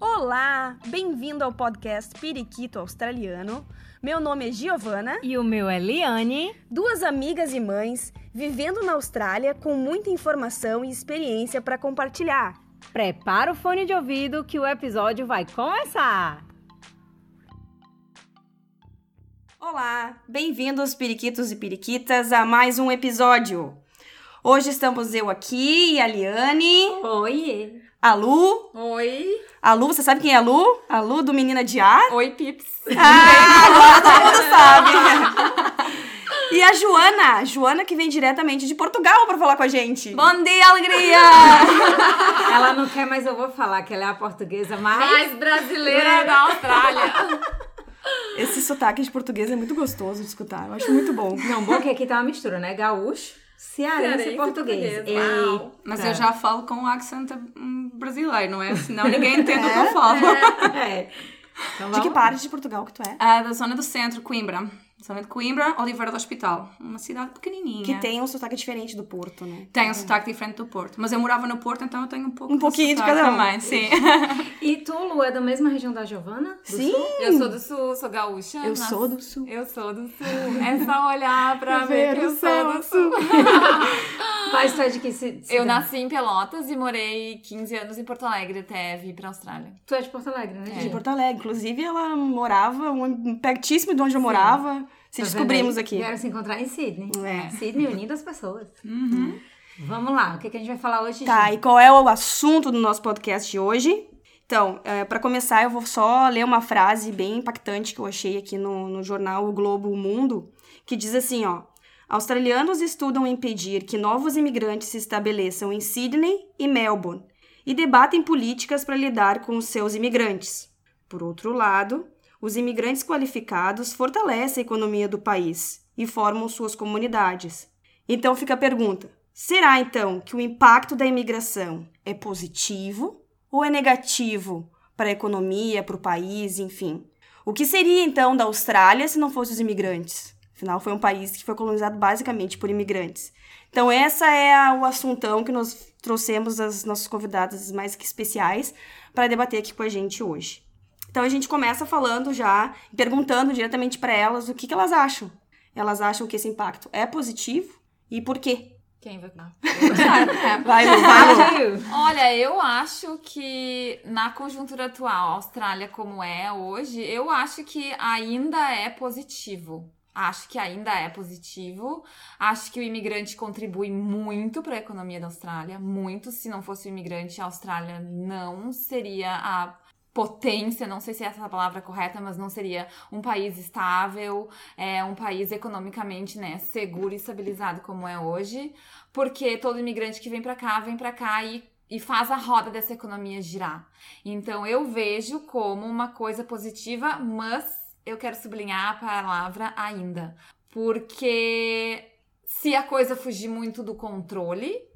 Olá, bem-vindo ao podcast Periquito Australiano. Meu nome é Giovana, E o meu é Liane. duas amigas e mães vivendo na Austrália com muita informação e experiência para compartilhar. Prepara o fone de ouvido que o episódio vai começar. Olá, bem-vindos periquitos e periquitas a mais um episódio. Hoje estamos eu aqui e a Liane, Oi. A Lu. Oi. A Lu, você sabe quem é a Lu? A Lu do Menina de Ar. Oi, Pips. Ah, agora todo mundo sabe. E a Joana, Joana que vem diretamente de Portugal para falar com a gente. Bom dia, alegria! Ela não quer, mas eu vou falar que ela é a portuguesa mais. Mais brasileira da Austrália. Esse sotaque de português é muito gostoso de escutar, eu acho muito bom. Não, bom que aqui tá uma mistura, né? Gaúcho, cearense, Cearense e e português. português, uau. Eita. Mas eu já falo com um accent hum, brasileiro, não é? Senão ninguém entende o que eu falo. É. Então, De que parte de Portugal que tu é? Ah, da zona do centro, Coimbra. De Coimbra, Oliveira do Hospital. Uma cidade pequenininha. Que tem um sotaque diferente do Porto, né? Tem um sotaque diferente do Porto. Mas eu morava no Porto, então eu tenho um pouco Um pouquinho de cada um. também, sim. E tu, Lu, é da mesma região da Giovana? Sim. Sul? Eu sou do sul, sou gaúcha. Eu nas- sou do sul. Eu sou do sul. É só olhar pra ver que eu sou do sul. Mas tu é de que ci- cidade? Eu nasci em Pelotas e morei 15 anos em Porto Alegre até vir pra Austrália. Tu é de Porto Alegre, né? É. De Porto Alegre. Inclusive, ela morava um- pertíssimo de onde eu morava. Se Tá descobrimos vendo aqui. Vieram se encontrar em Sydney. É. Sydney unindo as pessoas. Vamos lá, o que, que a gente vai falar hoje? Tá, Gi? e qual é o assunto do nosso podcast de hoje? Então, é, para começar, eu vou só ler uma frase bem impactante que eu achei aqui no, no jornal O Globo o Mundo, que diz assim, ó. Australianos estudam impedir que novos imigrantes se estabeleçam em Sydney e Melbourne e debatem políticas para lidar com os seus imigrantes. Por outro lado, os imigrantes qualificados fortalecem a economia do país e formam suas comunidades. Então fica a pergunta: será então que o impacto da imigração é positivo ou é negativo para a economia, para o país, enfim? O que seria então da Austrália se não fossem os imigrantes? Afinal, foi um país que foi colonizado basicamente por imigrantes. Então, essa é a- o assuntão que nós trouxemos as nossas convidadas mais que especiais para debater aqui com a gente hoje. Então, a gente começa falando já, perguntando diretamente para elas o que, que elas acham. Elas acham que esse impacto é positivo e por quê? Quem vai falar? Vai, Lu, vai. Vai, Olha, eu acho que na conjuntura atual, a Austrália como é hoje, eu acho que ainda é positivo. Acho que ainda é positivo. Acho que o imigrante contribui muito para a economia da Austrália, muito. Se não fosse o imigrante, a Austrália não seria a potência, não sei se essa é a palavra correta, mas não seria um país estável, é um país economicamente, né, seguro e estabilizado como é hoje, porque todo imigrante que vem para cá, vem para cá e e faz a roda dessa economia girar. Então eu vejo como uma coisa positiva, mas eu quero sublinhar a palavra ainda, porque se a coisa fugir muito do controle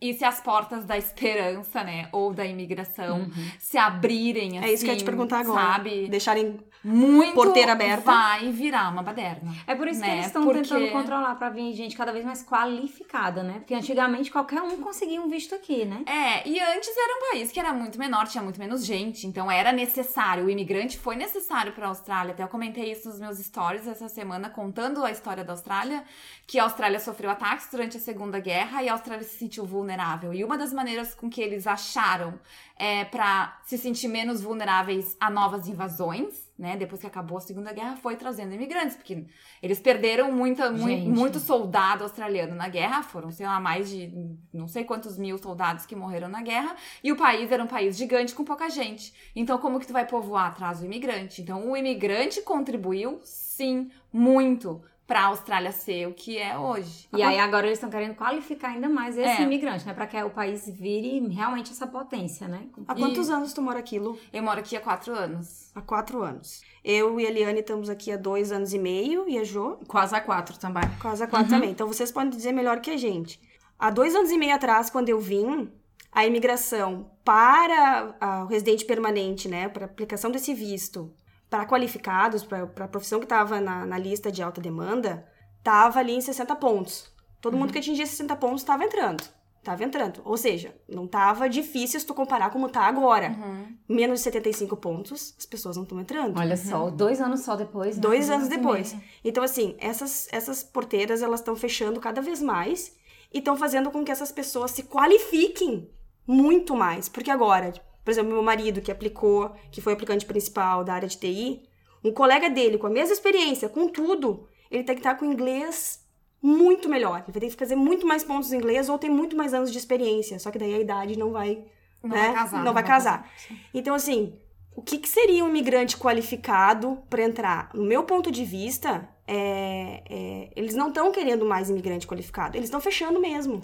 e se as portas da esperança, né, ou da imigração se abrirem assim, É isso que eu ia te perguntar agora. sabe? Deixarem Muito Porteira aberta. vai virar uma baderna. É por isso que né? eles estão Porque- tentando controlar pra vir gente cada vez mais qualificada, né? Porque antigamente qualquer um conseguia um visto aqui, né? É, e antes era um país que era muito menor, tinha muito menos gente, então era necessário, o imigrante foi necessário para a Austrália. Até eu comentei isso nos meus stories essa semana, contando a história da Austrália, que a Austrália sofreu ataques durante a Segunda Guerra e a Austrália se sentiu vulnerável. E uma das maneiras com que eles acharam é, para se sentir menos vulneráveis a novas invasões, né? Depois que acabou a Segunda Guerra, foi trazendo imigrantes, porque eles perderam muita, mui- Gente. muito soldado australiano na guerra, foram, sei lá, mais de não sei quantos mil soldados que morreram na guerra, e o país era um país gigante com pouca gente. Então, como que tu vai povoar atrás do imigrante? Então, o imigrante contribuiu, sim, muito para a Austrália ser o que é hoje. E aí agora eles estão querendo qualificar ainda mais esse É. imigrante, né? Pra que o país vire realmente essa potência, né? Há quantos anos tu mora aqui, Lu? Eu moro aqui há quatro anos. Há quatro anos. Eu e a Eliane estamos aqui há dois anos e meio e a Jo Quase a quatro também. quase há quatro também. Então vocês podem dizer melhor que a gente. Há dois anos e meio atrás, quando eu vim, a imigração para a- o residente permanente, né, para aplicação desse visto, para qualificados, para a profissão que estava na, na lista de alta demanda, estava ali em 60 pontos. Todo mundo que atingia 60 pontos estava entrando. Tava entrando. Ou seja, não tava difícil se tu comparar como tá agora. Uhum. Menos de 75 pontos, as pessoas não estão entrando. Olha só, dois anos só depois. né? Dois anos e depois. meio. Então, assim, essas, essas porteiras, elas estão fechando cada vez mais e estão fazendo com que essas pessoas se qualifiquem muito mais. Porque agora, por exemplo, meu marido que aplicou, que foi aplicante principal da área de TI, um colega dele com a mesma experiência, com tudo, ele tem que estar com inglês muito melhor. Ele vai ter que fazer muito mais pontos em inglês ou ter muito mais anos de experiência. Só que daí a idade não vai, Não né? vai casar. Não vai casar. Então, assim, o que, que seria um imigrante qualificado para entrar? No meu ponto de vista, é, é, eles não estão querendo mais imigrante qualificado. Eles estão fechando mesmo.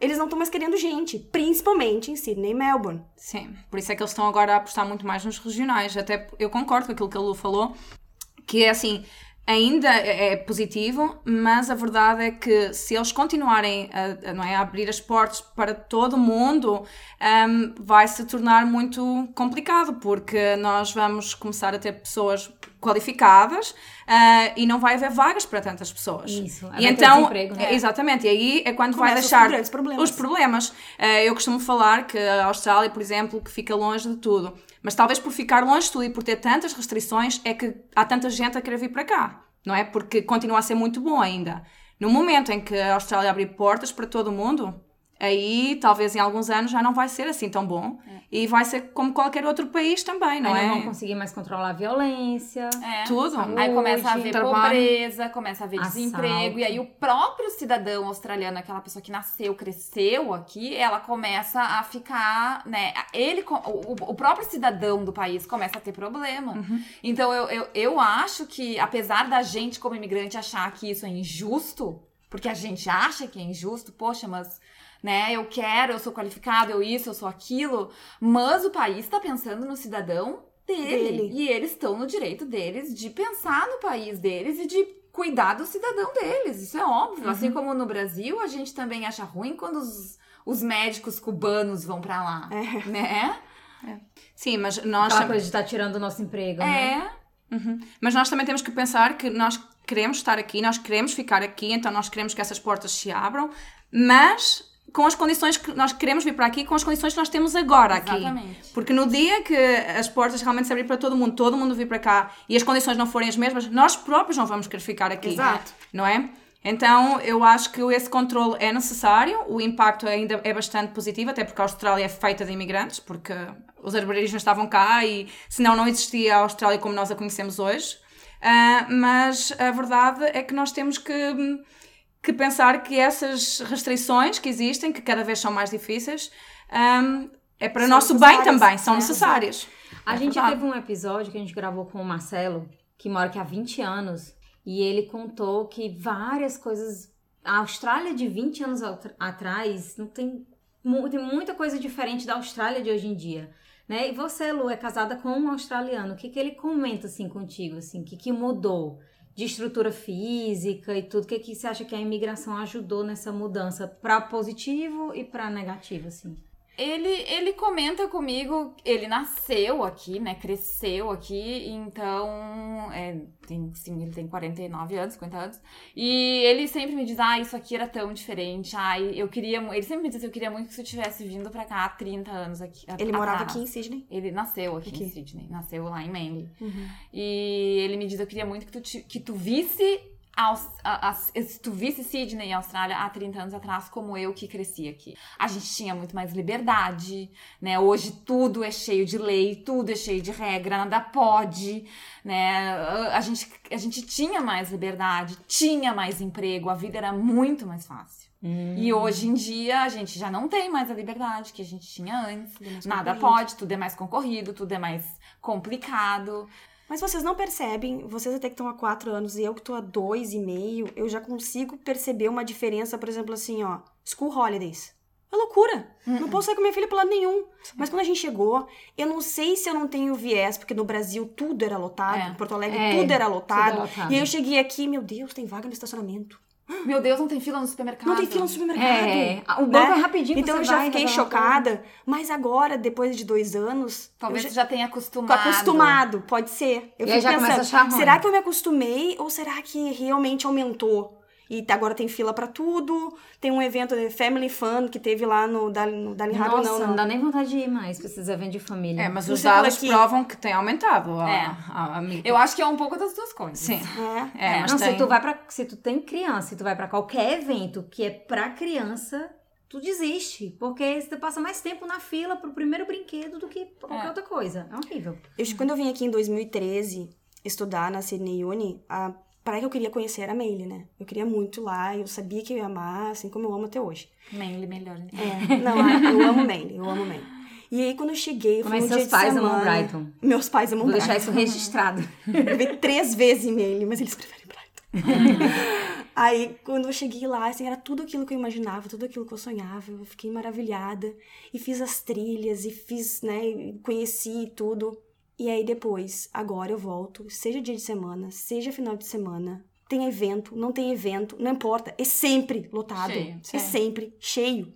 Eles não estão mais querendo gente, principalmente em Sydney e Melbourne. Sim, por isso é que eles estão agora a apostar muito mais nos regionais. Até eu concordo com aquilo que a Lu falou, que é assim, ainda é é positivo, mas a verdade é que se eles continuarem a, a, não é, a abrir as portas para todo mundo, hum, vai se tornar muito complicado, porque nós vamos começar a ter pessoas qualificadas ah, e não vai haver vagas para tantas pessoas. Isso, vai E então, desemprego, né? exatamente, e aí é quando vai Começam os deixar grandes problemas. os problemas. Eh, eu costumo falar que a Austrália, por exemplo, que fica longe de tudo. Mas talvez por ficar longe de tudo e por ter tantas restrições é que há tanta gente a querer vir para cá, não é? Porque continua a ser muito bom ainda. No momento em que a Austrália abrir portas para todo mundo, aí talvez em alguns anos já não vai ser assim tão bom. E vai ser como qualquer outro país também, não Aí é? não vão conseguir mais controlar a violência. É. Tudo. Aí começa a haver trabalho. pobreza, começa a haver Assalto. desemprego. E aí o próprio cidadão australiano, aquela pessoa que nasceu, cresceu aqui, ela começa a ficar, né? Ele, o, o próprio cidadão do país começa a ter problema. Então eu, eu, eu acho que, apesar da gente, como imigrante, achar que isso é injusto, porque a gente acha que é injusto, poxa, mas. Né, eu quero, eu sou qualificado, eu isso, eu sou aquilo, mas o país tá pensando no cidadão dele. Dele. E eles estão no direito deles de pensar no país deles e de cuidar do cidadão deles. Isso é óbvio. Assim como no Brasil, a gente também acha ruim quando os, os médicos cubanos vão pra lá. É. Né? Sim, mas nós... Aquela coisa de estar tirando o nosso emprego, né? É. Uhum. Mas nós também temos que pensar que nós queremos estar aqui, nós queremos ficar aqui, então nós queremos que essas portas se abram, mas com as condições que nós queremos vir para aqui, com as condições que nós temos agora aqui. Exatamente. Porque no dia que as portas realmente se abrirem para todo mundo, todo mundo vir para cá e as condições não forem as mesmas, nós próprios não vamos querer ficar aqui. Exato. Não é? Então, eu acho que esse controle é necessário, o impacto ainda é bastante positivo, até porque a Austrália é feita de imigrantes, porque os aborígenes estavam cá e senão não existia a Austrália como nós a conhecemos hoje. Ah, mas a verdade é que nós temos que, que pensar que essas restrições que existem, que cada vez são mais difíceis, ah, é para São nosso bem também, são É, necessárias. A É gente verdade. teve um episódio que a gente gravou com o Marcelo, que mora aqui há 20 anos, e ele contou que várias coisas. A Austrália de 20 anos atrás não tem, tem muita coisa diferente da Austrália de hoje em dia. Né? E você, Lu, é casada com um australiano. O que, que ele comenta assim contigo? Assim, que, que mudou? De estrutura física e tudo. O que, que você acha que a imigração ajudou nessa mudança para positivo e para negativo, assim? Ele, ele comenta comigo, ele nasceu aqui, né? Cresceu aqui, então. É, tem, sim, ele tem 49 anos, 50 anos. E ele sempre me diz: ah, isso aqui era tão diferente. Ai, eu queria. mu-" Ele sempre me diz: eu queria muito que você tivesse vindo pra cá há 30 anos aqui. Ele morava atrás." aqui em Sydney. Ele nasceu aqui, Aqui. em Sydney, nasceu lá em Manly. Uhum. E ele me diz: Eu queria muito que tu, que tu visse. Se tu visse Sydney e Austrália há 30 anos atrás, como eu que cresci aqui. A gente tinha muito mais liberdade, né? Hoje tudo é cheio de lei, tudo é cheio de regra, nada pode, né? A gente, a gente tinha mais liberdade, tinha mais emprego, a vida era muito mais fácil. E hoje em dia a gente já não tem mais a liberdade que a gente tinha antes. É Nada concorrido. pode, tudo é mais concorrido, tudo é mais complicado. Mas vocês não percebem, vocês até que estão há quatro anos e eu que estou há dois e meio, eu já consigo perceber uma diferença, por exemplo, assim, ó, school holidays. É loucura. Não posso sair com minha filha pra lado nenhum. Mas quando a gente chegou, eu não sei se eu não tenho viés, porque no Brasil tudo era lotado, É. em Porto Alegre É, tudo era tudo lotado. era lotado. E aí eu cheguei aqui, meu Deus, tem vaga no estacionamento. Meu Deus, não tem fila no supermercado. Não tem fila no supermercado. É, o banco né? é rapidinho. Então você eu já vai, fiquei chocada. Mas agora, depois de dois anos, Talvez já... já tenha Tô acostumado. acostumado, pode ser. Eu E fico já pensando, será que eu me acostumei ou será que realmente aumentou? E tá- agora tem fila pra tudo. Tem um evento de Family Fun que teve lá no Dali, Nossa, não, não, não. dá nem vontade de ir mais pra esses eventos de família. É, mas os é dados que- provam que tem aumentado a, É. a, a, Eu acho que é um pouco das duas coisas. Sim. É. É, É, não, tem... se tu vai para se tu tem criança, se tu vai pra qualquer evento que é pra criança, tu desiste, porque você passa mais tempo na fila pro primeiro brinquedo do que pra qualquer É. outra coisa. É horrível. Eu, quando eu vim aqui em 2013 estudar na Sydney Uni, a praia que eu queria conhecer era Maine, né? Eu queria muito lá, eu sabia que eu ia amar, assim como eu amo até hoje. Mainly melhor. né? É, não, eu amo Maine, eu amo Maine. E aí, quando eu cheguei, foi Mas um dia seus pais amam Brighton. Meus pais amam Vou deixar Brighton. isso registrado. Eu vi três vezes e-mail, mas eles preferem Brighton. Aí, quando eu cheguei lá, assim, era tudo aquilo que eu imaginava, tudo aquilo que eu sonhava. Eu fiquei maravilhada. E fiz as trilhas, e fiz, né, e conheci tudo. E aí, depois, agora eu volto, seja dia de semana, seja final de semana, tem evento, não tem evento, não importa, é sempre lotado. Cheio, é sim. sempre cheio.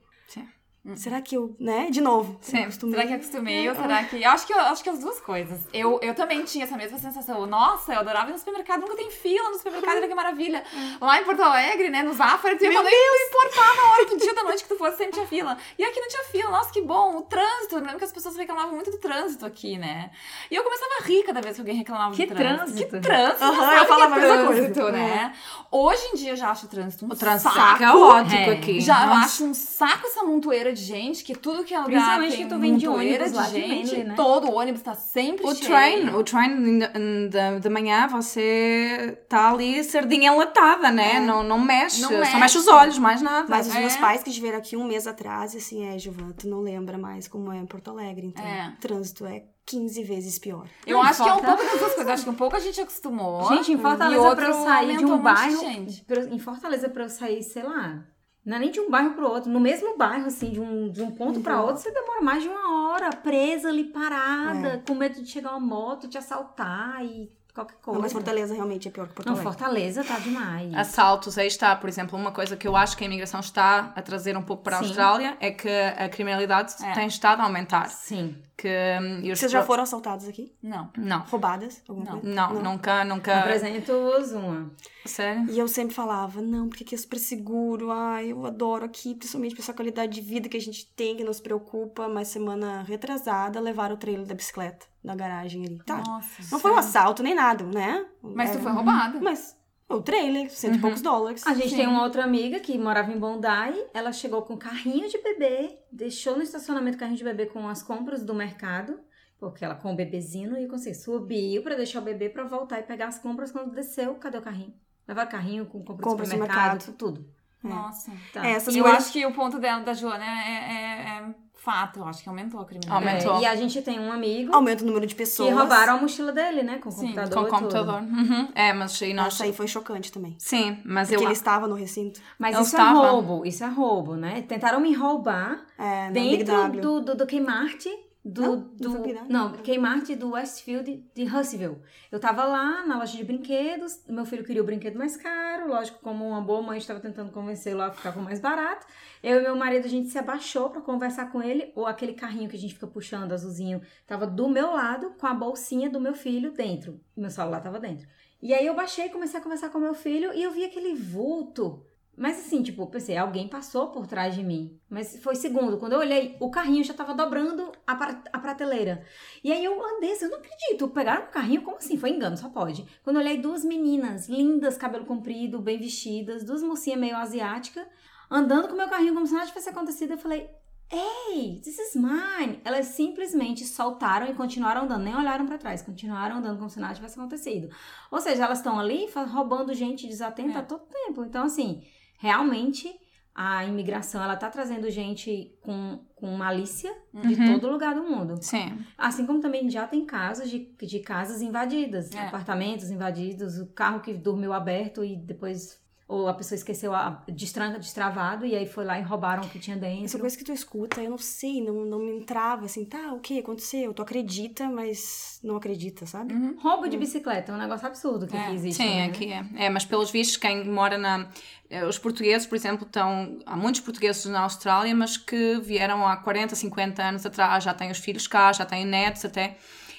Será que eu, né, de novo, Sim. acostumei? Será que acostumei será que. Eu acho que, eu acho que as duas coisas. Eu, eu também tinha essa mesma sensação. Nossa, eu adorava ir no supermercado, nunca tem fila no supermercado, olha que maravilha. Lá em Porto Alegre, né, no Zafari, tu ia não importava a hora do dia da noite que tu fosse, sempre tinha fila. E aqui não tinha fila, nossa, que bom. O trânsito, eu lembro que as pessoas reclamavam muito do trânsito aqui, né? E eu começava a rir cada vez que alguém reclamava Que do trânsito. trânsito? Que trânsito? Não eu falava é a mesma coisa. né? Hoje em dia eu já acho o trânsito um O trânsito saco. é caótico É. aqui. Já eu Nossa. acho um saco essa montoeira de gente, que tudo que é lugar Principalmente tem que tu vem de ônibus lá de gente. Né? Todo ônibus tá sempre O cheio. train, o train de, de, de manhã você tá ali sardinha enlatada, né? Não, não mexe, Não só mexe. mexe os olhos, mais nada. Mas os É. meus pais que estiveram aqui um mês atrás, assim, é, Giovana, tu não lembra mais como é em Porto Alegre, então. É. Trânsito é 15 vezes pior. Eu Não acho que é um pouco das duas coisas. Acho que um pouco a gente acostumou. Gente, em e Fortaleza pra eu sair de um de bairro. gente. pra em Fortaleza pra eu sair, sei lá. Não é nem de um bairro pro outro, no mesmo bairro, assim, de um, de um ponto pra Uhum. outro, você demora mais de uma hora, presa ali, parada, com medo de chegar uma moto, te assaltar e qualquer coisa. Não, mas Fortaleza realmente é pior que Porto Não, Alegre. Fortaleza tá demais. Assaltos, aí está, por exemplo, uma coisa que eu acho que a imigração está a trazer um pouco para a Sim. Austrália é que a criminalidade É. tem estado a aumentar. Sim. Que, hum, e Vocês já pro- foram assaltados aqui? Não. Não, Roubadas? Alguma Não. coisa? não, nunca, nunca. Apresento-vos uma. Sério? E eu sempre falava, não, porque aqui é super seguro, ai, eu adoro aqui, principalmente por essa qualidade de vida que a gente tem, que nos preocupa, mas semana retrasada levaram o trailer da bicicleta na garagem ali. Tá. Nossa. Não foi um assalto nem nada, né? Mas tu É, foi roubada. Mas o trailer, cento e poucos dólares. A gente Sim. tem uma outra amiga que morava em Bondi. Ela chegou com carrinho de bebê, deixou no estacionamento o carrinho de bebê com as compras do mercado, porque ela com o bebezinho e conseguiu subiu pra deixar o bebê pra voltar e pegar as compras quando desceu. Cadê o carrinho? Levaram o carrinho com compras, Compras do supermercado, mercado. tudo. Nossa. Tá. É, essas E eu coisas- acho que o ponto dela, da Joana é, é- é fato. Eu acho que aumentou a criminalidade. Aumentou. É, e a gente tem um amigo Aumenta o número de pessoas. que roubaram a mochila dele, né? Com o Sim, computador. Com tudo. computador. Uhum. É, mas aí nós. Nossa, aí foi chocante também. Sim, mas Porque eu. ele estava no recinto. Mas Eu isso estava. é roubo, isso é roubo, né? Tentaram me roubar É, dentro do, do, do Kmart. Do, Não, do, W. não, Kmart do Westfield de Hussville. Eu tava lá na loja de brinquedos, meu filho queria o brinquedo mais caro, lógico, como uma boa mãe estava tentando convencê-lo a ficar com mais barato. Eu e meu marido, a gente se abaixou pra conversar com ele, ou aquele carrinho que a gente fica puxando, azulzinho, tava do meu lado, com a bolsinha do meu filho dentro. Meu celular tava dentro. E aí eu baixei e comecei a conversar com meu filho e eu vi aquele vulto. Mas assim, tipo, pensei, alguém passou por trás de mim. Mas foi segundo. Quando eu olhei, o carrinho já tava dobrando a, a prateleira. E aí eu andei, assim, eu não acredito. Pegaram o carrinho? Como assim? Foi engano, só pode. Quando eu olhei, duas meninas, lindas, cabelo comprido, bem vestidas, duas mocinhas meio asiáticas, andando com meu carrinho como se nada tivesse acontecido. Eu falei, Hey, this is mine. Elas simplesmente soltaram e continuaram andando, nem olharam pra trás, continuaram andando como se nada tivesse acontecido. Ou seja, elas estão ali roubando gente desatenta É. a todo tempo. Então, assim, realmente a imigração ela tá trazendo gente com, com malícia de Uhum. todo lugar do mundo. Sim. Assim como também já tem casos de, de casas invadidas, É. apartamentos invadidos, o carro que dormiu aberto e depois. Ou a pessoa esqueceu a destranca, destravado e aí foi lá e roubaram o que tinha dentro. Essa coisa que tu escuta, eu não sei, não, não me entrava assim, tá, o que aconteceu? Tu acredita, mas não acredita, sabe? Uhum. Roubo de bicicleta é um negócio absurdo que É. aqui existe. Sim, né? aqui é. É, mas pelos vistos, quem mora na. eh, Os portugueses, por exemplo, estão. Há muitos portugueses na Austrália, mas que vieram há 40, 50 anos atrás, já têm os filhos cá, já têm netos até.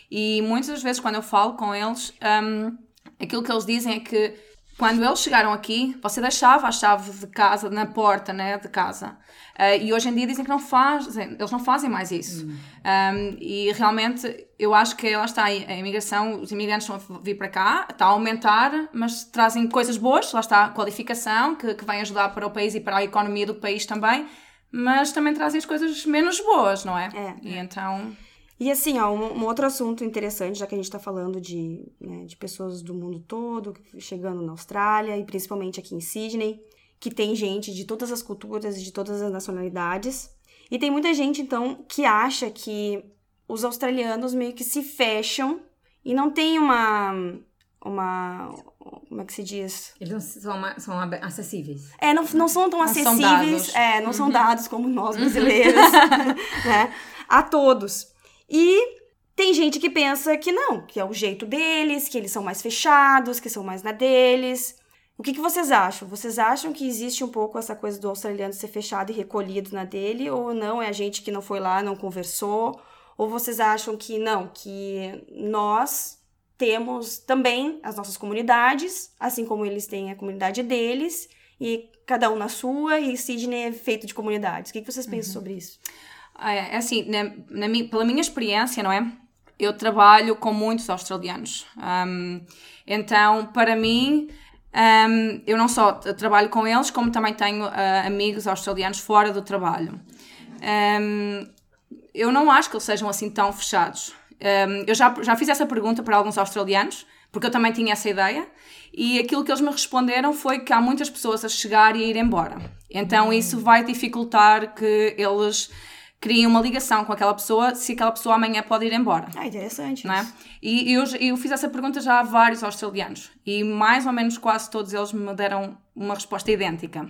E muitas das vezes, quando eu falo com eles, hum, aquilo que eles dizem é que quando eles chegaram aqui, você deixava a chave de casa na porta, né, de casa. Uh, e hoje em dia dizem que não fazem, eles não fazem mais isso. Hum. Um, e realmente eu acho que lá está a imigração, os imigrantes estão a vir para cá, está a aumentar, mas trazem coisas boas, lá está a qualificação, que, que vem ajudar para o país e para a economia do país também, mas também trazem as coisas menos boas, não é? É. E então. E assim, ó, um, um, outro assunto interessante, já que a gente está falando de, né, de pessoas do mundo todo chegando na Austrália e principalmente aqui em Sydney, que tem gente de todas as culturas e de todas as nacionalidades. E tem muita gente, então, que acha que os australianos meio que se fecham e não tem uma. Uma. Como é que se diz? Eles não são, são acessíveis. É, não, não são tão não acessíveis. São é, não uhum. são dados como nós brasileiros. né? A todos. E tem gente que pensa que não, que é o jeito deles, que eles são mais fechados, que são mais na deles. O que, que vocês acham? Vocês acham que existe um pouco essa coisa do australiano ser fechado e recolhido na dele? Ou não? É a gente que não foi lá, não conversou? Ou vocês acham que não, que nós temos também as nossas comunidades, assim como eles têm a comunidade deles, e cada um na sua, e Sydney é feito de comunidades. O que, que vocês pensam uhum. sobre isso? É, é assim, na, na pela minha experiência, não é? Eu trabalho com muitos australianos. Um, então, para mim, um, eu não só trabalho com eles, como também tenho uh, amigos australianos fora do trabalho. Um, eu não acho que eles sejam assim tão fechados. Eu já, já fiz essa pergunta para alguns australianos, porque eu também tinha essa ideia, e aquilo que eles me responderam foi que há muitas pessoas a chegar e a ir embora. Então isso vai dificultar que eles criem uma ligação com aquela pessoa se aquela pessoa amanhã pode ir embora. Ah, interessante. Não é? E eu, eu fiz essa pergunta já a vários australianos e mais ou menos quase todos eles me deram uma resposta idêntica.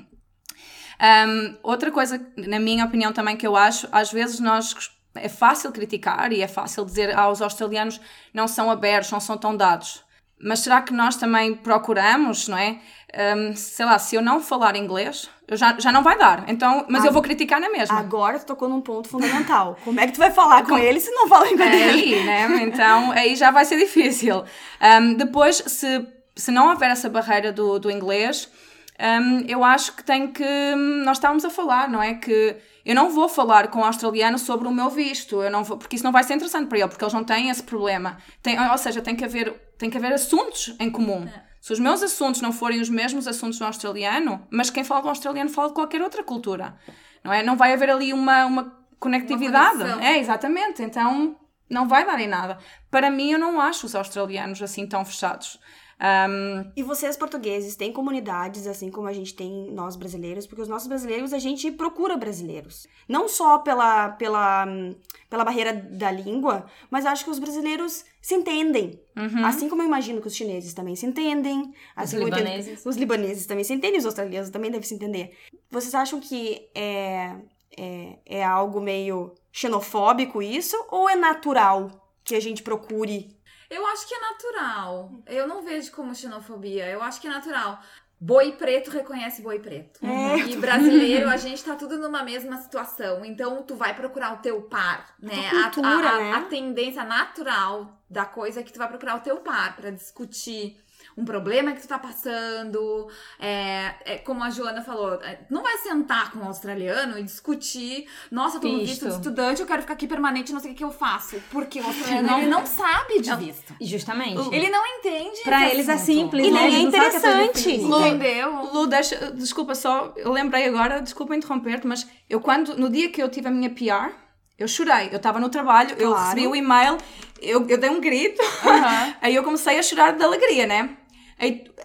Um, outra coisa, na minha opinião também, que eu acho, às vezes nós é fácil criticar e é fácil dizer ah, os australianos não são abertos, não são tão dados. Mas será que nós também procuramos, não é? Um, sei lá, se eu não falar inglês, já, já não vai dar. Então, mas ah, eu vou criticar na mesma. Agora tu tocou num ponto fundamental. Como é que tu vai falar com, com ele se não fala inglês? É aí, né? Então, aí já vai ser difícil. Um, depois, se, se não houver essa barreira do, do inglês, um, eu acho que tem que. Nós estávamos a falar, não é? Que eu não vou falar com o australiano sobre o meu visto, eu não vou, porque isso não vai ser interessante para ele, porque eles não têm esse problema. Tem, ou seja, tem que haver, tem que haver assuntos em comum. É. Se os meus assuntos não forem os mesmos assuntos do australiano, mas quem fala do australiano fala de qualquer outra cultura, não é? Não vai haver ali uma, uma conectividade. Uma é, exatamente. Então não vai dar em nada. Para mim, eu não acho os australianos assim tão fechados. Um... E vocês portugueses têm comunidades assim como a gente tem nós brasileiros, porque os nossos brasileiros a gente procura brasileiros, não só pela pela pela barreira da língua, mas acho que os brasileiros se entendem, uhum. assim como eu imagino que os chineses também se entendem, assim os libaneses, os libaneses também se entendem, os australianos também devem se entender. Vocês acham que é é, é algo meio xenofóbico isso ou é natural que a gente procure eu acho que é natural. Eu não vejo como xenofobia. Eu acho que é natural. Boi preto reconhece boi preto. É. E brasileiro, a gente tá tudo numa mesma situação. Então, tu vai procurar o teu par, né? A, cultura, a, a, né? a tendência natural da coisa é que tu vai procurar o teu par para discutir um problema que tu tá passando. É, é, como a Joana falou, é, não vai sentar com um australiano e discutir, nossa, eu tô no visto de estudante, eu quero ficar aqui permanente, não sei o que, que eu faço. Porque o australiano não, ele não sabe de visto. Justamente. Ele não entende. Pra eles é simples, e né? nem é interessante. Lu, Entendeu? Lu, deixa, desculpa só, eu lembrei agora, desculpa interromper-te, mas eu quando, no dia que eu tive a minha PR, eu chorei. Eu estava no trabalho, claro. eu recebi o e-mail, eu, eu dei um grito, aí eu comecei a chorar de alegria, né?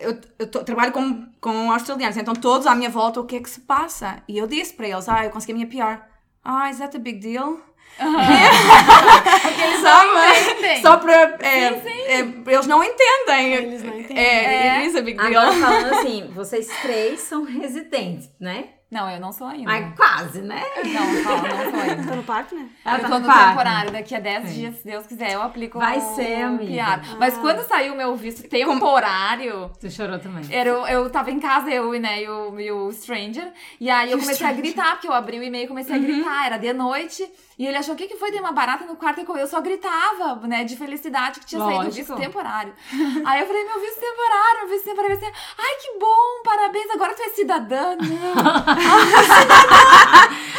Eu, eu tô, trabalho com, com australianos, então todos à minha volta, o que é que se passa? E eu disse para eles, ah, eu consegui a minha PR. Ah, is that a big deal? Uhum. eles não entendem. Só para. É. É, eles não entendem. Eles não entendem. É, é. It is a big deal. Agora falando assim, vocês três são residentes, né? Não, eu não sou ainda. Mas quase, né? Não, não, não sou ainda. Tá no parque, né? Ah, eu tá tô no, no temporário. Daqui a 10 Sim. dias, se Deus quiser, eu aplico Vai ser, amiga. Ah. Mas quando saiu o meu visto temporário... Tu chorou também. Era, eu tava em casa, eu né, e o, e o Stranger. E aí eu comecei a gritar, porque eu abri o e-mail e comecei uhum. a gritar. Era de noite. E ele achou, o que, que foi? Tem uma barata no quarto e eu só gritava, né, de felicidade que tinha saído o Lógico. visto temporário. Aí eu falei, meu visto temporário, meu visto temporário. Disse, Ai, que bom, parabéns, agora tu é cidadã. Não.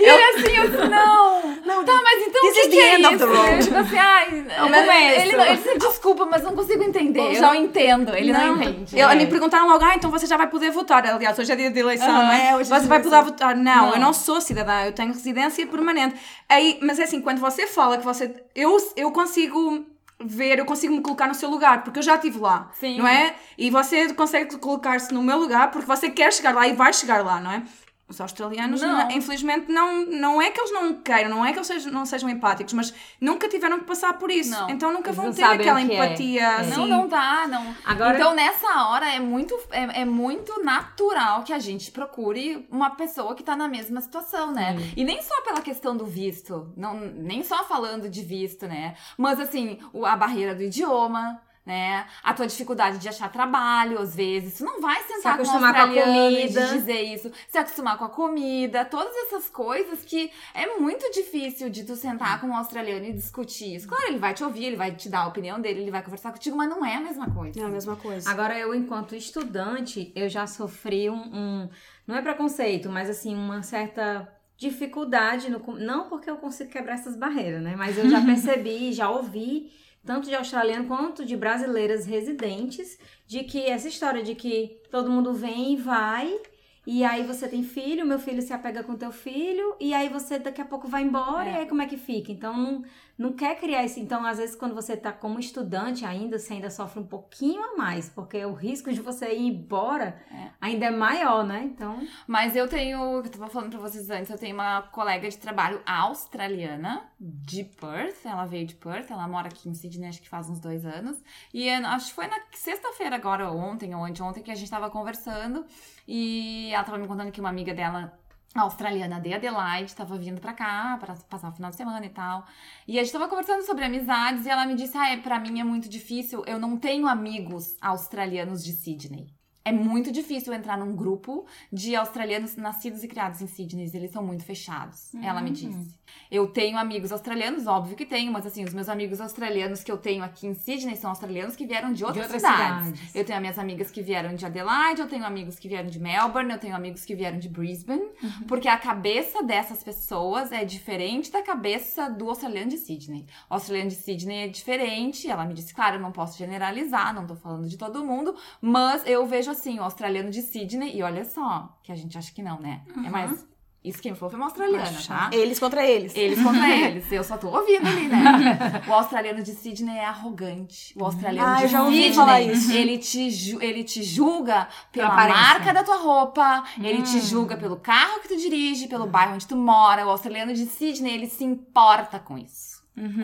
e ele assim, eu disse, não. Não, Tá, mas então o que, que é isso? Eu digo assim, ai, É o começo. ele, não- ele disse, desculpa, mas não consigo entender. Eu não entendo, ele não, entende. Eu, É. Me perguntaram logo, ah, então você já vai poder votar. Aliás, hoje é dia de eleição, não é? é, hoje é você vai de poder votar. Não, Não. eu não sou cidadã, eu tenho residência permanente. Aí, mas é assim, quando você fala que você. Eu, eu consigo ver, eu consigo me colocar no seu lugar, porque eu já estive lá, Sim. não é? E você consegue colocar-se no meu lugar porque você quer chegar lá e vai chegar lá, não é? Os australianos, Não. não- infelizmente, não, não é que eles não queiram, não é que eles sejam, não sejam empáticos, mas nunca tiveram que passar por isso. Não. Então nunca Eles vão ter aquela é. empatia É. assim. Não, não dá, não. Agora- Então, nessa hora, é muito, é, é muito natural que a gente procure uma pessoa que tá na mesma situação, né? E nem só pela questão do visto, não, nem só falando de visto, né? Mas, assim, o- a barreira do idioma, né? A tua dificuldade de achar trabalho, às vezes. Tu não vai sentar com um acostumar com a australiano e comida. dizer isso. Se acostumar com a comida, todas essas coisas que é muito difícil de tu sentar com um australiano e discutir isso. Claro, ele vai te ouvir, ele vai te dar a opinião dele, ele vai conversar contigo, mas não é a mesma coisa. É a mesma coisa. Agora, eu, enquanto estudante, eu já sofri um, um- Não é preconceito, mas assim, uma certa dificuldade. No, com- não porque eu consigo quebrar essas barreiras, né? Mas eu já percebi, já ouvi, tanto de australiano quanto de brasileiras residentes, de que essa história de que todo mundo vem e vai. E aí você tem filho, meu filho se apega com teu filho, e aí você daqui a pouco vai embora, É. e aí como é que fica? Então não, não quer criar esse. Então, às vezes, quando você tá como estudante ainda, você ainda sofre um pouquinho a mais, porque o risco de você ir embora É. ainda é maior, né? Então. Mas eu tenho, eu tava falando pra vocês antes, eu tenho uma colega de trabalho australiana de Perth. Ela veio de Perth, ela mora aqui em Sydney, acho que faz uns dois anos. E acho que foi na sexta-feira agora, ontem ou anteontem, que a gente tava conversando. E ela tava me contando que uma amiga dela australiana de Adelaide tava vindo pra cá para passar o final de semana e tal. E a gente tava conversando sobre amizades e ela me disse: "Ah, é, para mim é muito difícil, eu não tenho amigos australianos de Sydney. É muito difícil entrar num grupo de australianos nascidos e criados em Sydney, eles são muito fechados". Ela me disse. Eu tenho amigos australianos, óbvio que tenho, mas assim, os meus amigos australianos que eu tenho aqui em Sydney são australianos que vieram de outras, outras cidades. cidades. Eu tenho as minhas amigas que vieram de Adelaide, eu tenho amigos que vieram de Melbourne, eu tenho amigos que vieram de Brisbane, porque a cabeça dessas pessoas é diferente da cabeça do australiano de Sydney. O australiano de Sydney é diferente, ela me disse, claro, eu não posso generalizar, não tô falando de todo mundo, mas eu vejo assim, o australiano de Sydney, e olha só, que a gente acha que não, né? É mais. Isso quem falou foi uma australiana, tá? Eles contra eles. Eles contra eles. Eu só tô ouvindo ali, né? O australiano de Sydney é arrogante. O australiano Ah, de eu já ouvi Sydney, falar isso. Ele te, ele te julga pela aparência. marca da tua roupa, ele te julga pelo carro que tu dirige, pelo bairro onde tu mora. O australiano de Sydney, ele se importa com isso.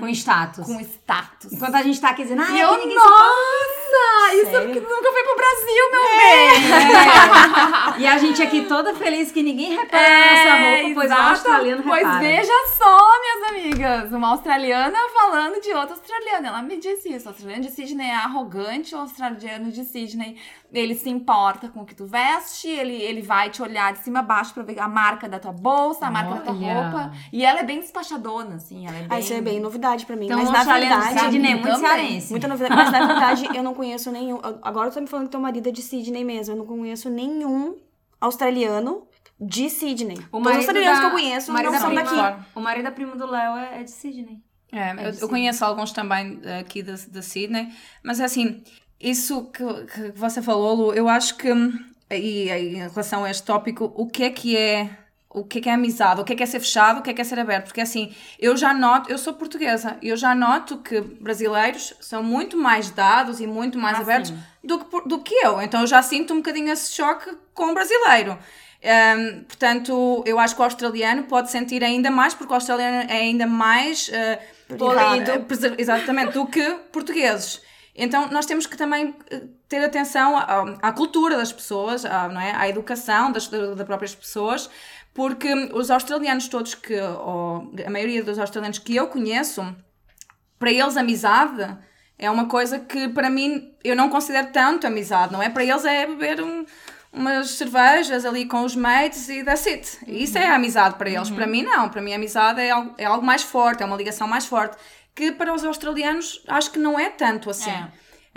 Com status. Com status. Enquanto a gente tá aqui dizendo, ah, E é eu, que ninguém se importa." nossa! Isso Sério? porque nunca foi pro Brasil, meu bem! É. E a gente aqui toda feliz que ninguém repara nossa roupa, pois o exato. australiano Pois repara. veja só, minhas amigas, uma australiana falando de outra australiana. Ela me disse isso. O australiano de Sydney é arrogante, o australiano de Sydney, ele se importa com o que tu veste, ele, ele vai te olhar de cima a baixo pra ver a marca da tua bolsa, a marca da tua Olha. roupa. E ela é bem despachadona, assim. Ela é bem... Ah, isso é bem novidade pra mim. Então, mas na verdade. Sydney é muito também. cearense. Muita novidade. Mas na verdade, eu não conheço nenhum. Agora tu tá me falando que teu marido é de Sydney mesmo. Eu não conheço nenhum australiano de Sydney. O Todos os australianos da- que eu conheço o marido não são prima- daqui. O marido da prima do Léo é, é de Sydney. É, eu, de eu conheço alguns também eh, aqui da, da Sydney, mas é assim, isso que, que você falou, Lu, eu acho que, hum, e, e em relação a este tópico, o que é que é, o que é que é amizade, o que é que é ser fechado, o que é que é ser aberto, porque assim, eu já noto, eu sou portuguesa, eu já noto que brasileiros são muito mais dados e muito mais Ah, abertos sim. do que, do que eu, então eu já sinto um bocadinho esse choque com o brasileiro. Hum, portanto, eu acho que o australiano pode sentir ainda mais, porque o australiano é ainda mais eh, Polido. exatamente, do que portugueses. Então, nós temos que também eh, ter atenção à, à cultura das pessoas, à, não é? à educação das, das próprias pessoas, porque os australianos todos que, ou a maioria dos australianos que eu conheço, para eles amizade é uma coisa que para mim eu não considero tanto amizade, não é? Para eles é beber um, umas cervejas ali com os mates e that's it. Isso é amizade para eles. Para mim, não. Para mim, amizade é algo, é algo mais forte, é uma ligação mais forte. Que para os australianos acho que não é tanto assim.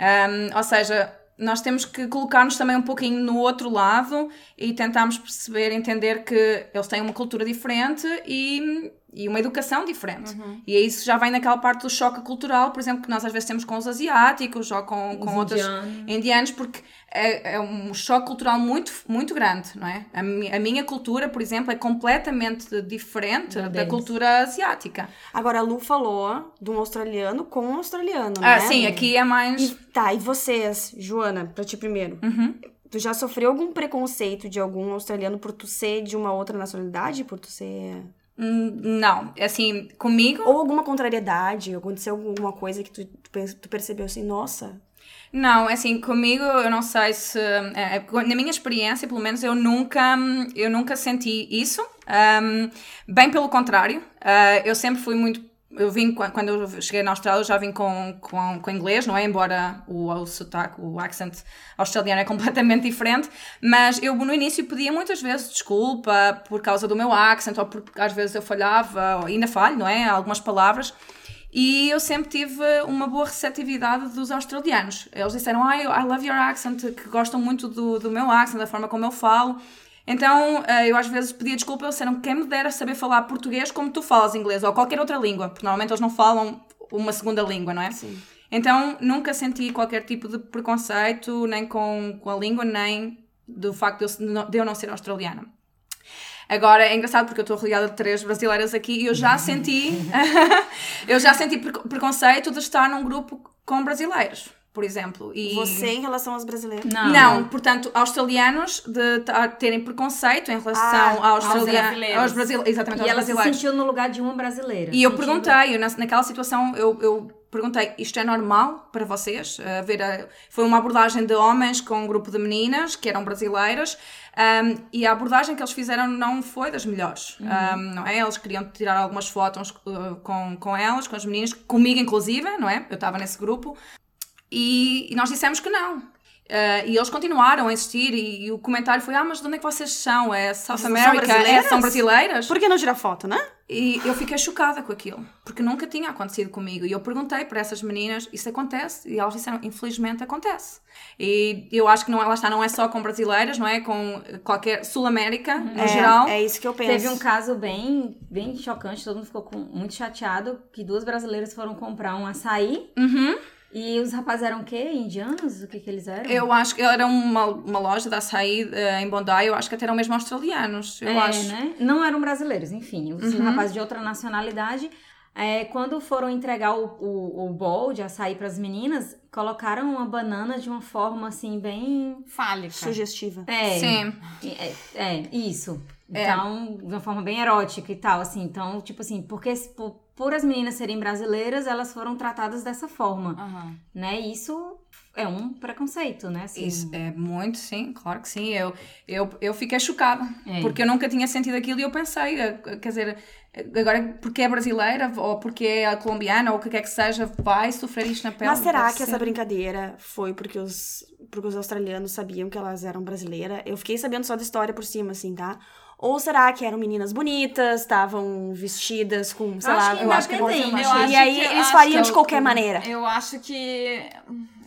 Um, ou seja, nós temos que colocar-nos também um pouquinho no outro lado e tentarmos perceber, entender que eles têm uma cultura diferente e, e uma educação diferente. E isso já vem naquela parte do choque cultural, por exemplo, que nós às vezes temos com os asiáticos ou com, com outros indianos. indianos, porque é, é um choque cultural muito, muito grande, não é? A, mi- a minha cultura, por exemplo, é completamente diferente Da da deles. cultura asiática. Agora, a Lu falou de um australiano com um australiano, Ah, né? sim, aqui é mais. E, tá, e vocês, Joana, pra ti primeiro. Uhum. Tu já sofreu algum preconceito de algum australiano por tu ser de uma outra nacionalidade? Por tu ser. Hum, Não, assim, comigo. Ou alguma contrariedade? Aconteceu alguma coisa que tu, tu pe- tu percebeu assim, nossa. Não, assim, comigo eu não sei se. é, na minha experiência, pelo menos, eu nunca, eu nunca senti isso. Ahm, bem pelo contrário, ah, eu sempre fui muito. Eu vim, qua- quando eu cheguei na Austrália, já vim com, com, com inglês, não é? Embora o, o sotaque, o accent australiano é completamente diferente, mas eu no início pedia muitas vezes desculpa por causa do meu accent, ou porque às vezes eu falhava, ou ainda falho, não é? Algumas palavras. E eu sempre tive uma boa receptividade dos australianos. Eles disseram, I, I love your accent, que gostam muito do, do meu accent, da forma como eu falo. Então, eh, eu às vezes pedia desculpa, eles disseram, quem me dera saber falar português como tu falas inglês, ou qualquer outra língua, porque normalmente eles não falam uma segunda língua, não é? Sim. Então, nunca senti qualquer tipo de preconceito, nem com, com a língua, nem do facto de eu, de eu não ser australiana. Agora é engraçado porque eu estou rodeada de três brasileiras aqui e eu já senti eu já senti pre- preconceito de estar num grupo com brasileiros, por exemplo. E Você em relação aos brasileiros? Não. não, portanto, australianos de terem preconceito em relação Ah, aos australianos, brasileiros. aos brasileiros, exatamente, E aos ela se brasileiros. sentiu no lugar de uma brasileira. E eu Sentindo- perguntei, eu, na- naquela situação, eu, eu perguntei, isto é normal para vocês? A ver a- foi uma abordagem de homens com um grupo de meninas que eram brasileiras um, e a abordagem que eles fizeram não foi das melhores, um, não é? Eles queriam tirar algumas fotos uh, com, com elas, com as meninas, comigo inclusive, não é? Eu estava nesse grupo e, e nós dissemos que não. Uh, e eles continuaram a insistir e, e o comentário foi, ah, mas de onde é que vocês são? É South Vocês são America? É, brasileiras? são brasileiras? Por que não tirar foto, né? E eu fiquei chocada com aquilo, porque nunca tinha acontecido comigo. E eu perguntei para essas meninas, isso acontece? E elas disseram, infelizmente acontece. E eu acho que não, ela está, não é só com brasileiras, não é com qualquer Sul-América, no é, geral. É isso que eu penso. Teve um caso bem, bem chocante, todo mundo ficou com- muito chateado, que duas brasileiras foram comprar um açaí Uhum. E os rapazes eram o quê? Indianos? O que que eles eram? Eu acho que era uma, uma loja de açaí eh, em Bondi, eu acho que até eram mesmo australianos, eu é, acho. né? Não eram brasileiros, enfim. Os Uhum. rapazes de outra nacionalidade, é, quando foram entregar o, o, o bowl de açaí para as meninas, colocaram uma banana de uma forma assim, bem. Fálica. Sugestiva. É, Sim. É, é, isso. É. Então, de uma forma bem erótica e tal, assim. Então, tipo assim, porque por, por as meninas serem brasileiras, elas foram tratadas dessa forma, Aham. né? Isso é um preconceito, né? Assim, Isso é muito, sim, claro que sim. Eu, eu, eu fiquei chocada, É. porque eu nunca tinha sentido aquilo e eu pensei, eh, quer dizer, agora porque é brasileira ou porque é colombiana ou o que quer que seja, vai sofrer isto na pele. Mas será que essa ser. brincadeira foi porque os, porque os australianos sabiam que elas eram brasileiras? Eu fiquei sabendo só da história por cima, assim, tá? Ou será que eram meninas bonitas, estavam vestidas com, sei Acho lá... que eu acho que eu Eu acho E aí que- eles fariam que de eu- qualquer maneira. Eu acho que.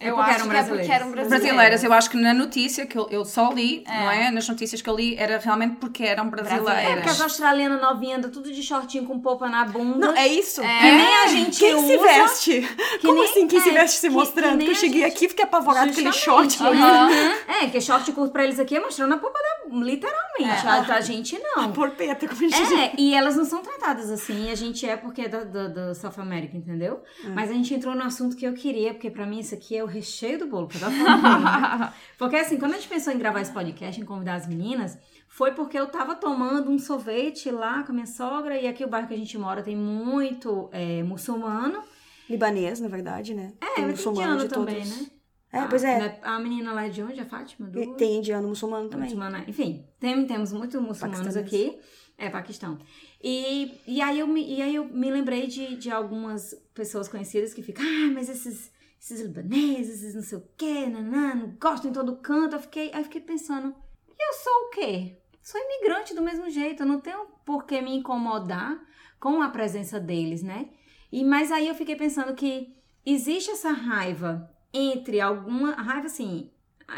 É Eu porque acho eram que é porque eram brasileiras. brasileiras. Brasileiras, eu acho que na notícia que eu, eu só li, não é? Nas notícias que eu li, era realmente porque eram É porque brasileiras. as australianas novinhas andam tudo de shortinho com polpa na bunda. Não, é isso. que nem a gente Quem usa. se veste? Como nem- assim, quem se é, veste se que- mostrando? que Que eu a cheguei gente- aqui e fiquei apavorada com aquele short. É, que short curto pra eles aqui é mostrando a polpa da... Literalmente. A, a gente não. Porpeta, como a gente. É, e elas não são tratadas assim, a gente é porque é da, da, da South America, entendeu? Mas a gente entrou no assunto que eu queria, porque pra mim isso aqui é o recheio do bolo, que eu tava falando, né? Porque assim, quando a gente pensou em gravar esse podcast, em convidar as meninas, foi porque eu tava tomando um sorvete lá com a minha sogra, e aqui o bairro que a gente mora tem muito é, muçulmano. Libanês, na verdade, né? É, tem tem muçulmano de também, todos. né? É, pois é. A menina lá é de onde? A Fátima? Do... Tem indiano muçulmano também. Muçulmana, enfim, tem, temos muitos muçulmanos aqui. É, Paquistão. E, e, aí eu me, e aí eu me lembrei de, de algumas pessoas conhecidas que ficam, ah, mas esses, esses libaneses, esses não sei o quê, nanã, não gostam em todo canto. Eu fiquei, aí eu fiquei pensando, E eu sou o quê? Sou imigrante do mesmo jeito, eu não tenho por que me incomodar com a presença deles, né? E mas aí eu fiquei pensando que existe essa raiva entre alguma raiva assim,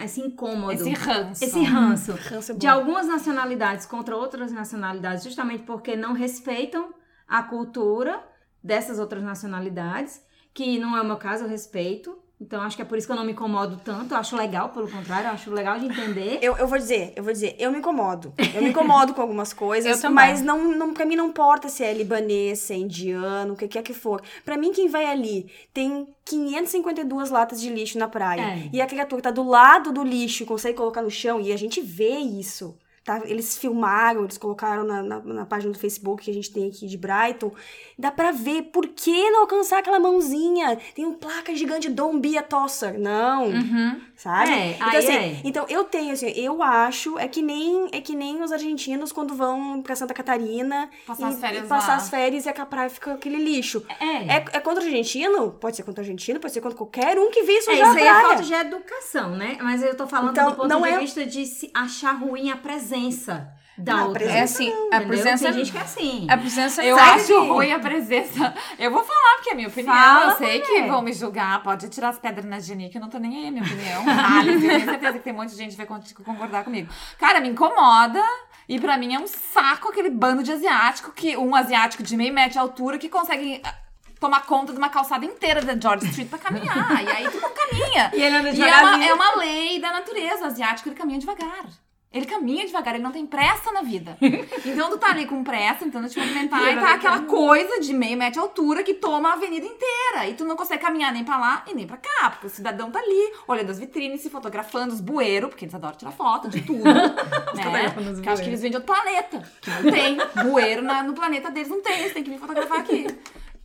esse incômodo, Esse ranço. esse ranço Ranço é de algumas nacionalidades contra outras nacionalidades, justamente porque não respeitam a cultura dessas outras nacionalidades, que não é o meu caso, eu respeito. Então acho que é por isso que eu não me incomodo tanto. Eu acho legal, pelo contrário, eu acho legal de entender. Eu, eu vou dizer, eu vou dizer, eu me incomodo. Eu me incomodo com algumas coisas, mas não, não, pra mim não importa se é libanês, se é indiano, o que quer que for. Pra mim, quem vai ali tem 552 latas de lixo na praia. É. E a criatura tá do lado do lixo e consegue colocar no chão, e a gente vê isso. Tá? Eles filmaram, eles colocaram na, na, na página do Facebook que a gente tem aqui de Brighton. Dá pra ver por que não alcançar aquela mãozinha. Tem uma placa gigante Don't be a tosser. Não. Sabe? É, então, aí assim, é. então eu tenho, assim, eu acho, é que nem é que nem os argentinos quando vão pra Santa Catarina Passar e, as férias e passar lá. as férias e a praia fica aquele lixo. É. É, é contra o argentino? Pode ser contra o argentino, pode ser contra qualquer um que vê isso É, já isso aí é falta de educação, né? Mas eu tô falando Então, do ponto de é- vista de se achar ruim a presença da Não, a outra. É assim, a Entendeu? presença. Tem gente que é assim. A presença Eu Sabe acho ruim a presença. Eu vou falar, porque é minha opinião. Fala, eu sei que vão me julgar. Pode tirar as pedras na Geni, que eu não tô nem aí, é minha opinião. Alice, eu tenho certeza que tem um monte de gente que vai con- concordar comigo. Cara, me incomoda. E pra mim é um saco aquele bando de asiático, que um asiático de meio metro de altura que consegue ah, tomar conta de uma calçada inteira da George Street pra caminhar. e aí tu não caminha. E ele anda E é é uma lei da natureza. O asiático, ele caminha devagar. Ele caminha devagar, ele não tem pressa na vida. Então tu tá ali com pressa, tentando te movimentar, e tá aquela coisa de meio metro de altura que toma a avenida inteira. E tu não consegue caminhar nem pra lá e nem pra cá, porque o cidadão tá ali, olhando as vitrines, se fotografando, os bueiros, porque eles adoram tirar foto de tudo. né? Porque acho que eles vêm de outro planeta. Que não tem. Bueiro na- no planeta deles não tem, eles têm que vir fotografar aqui.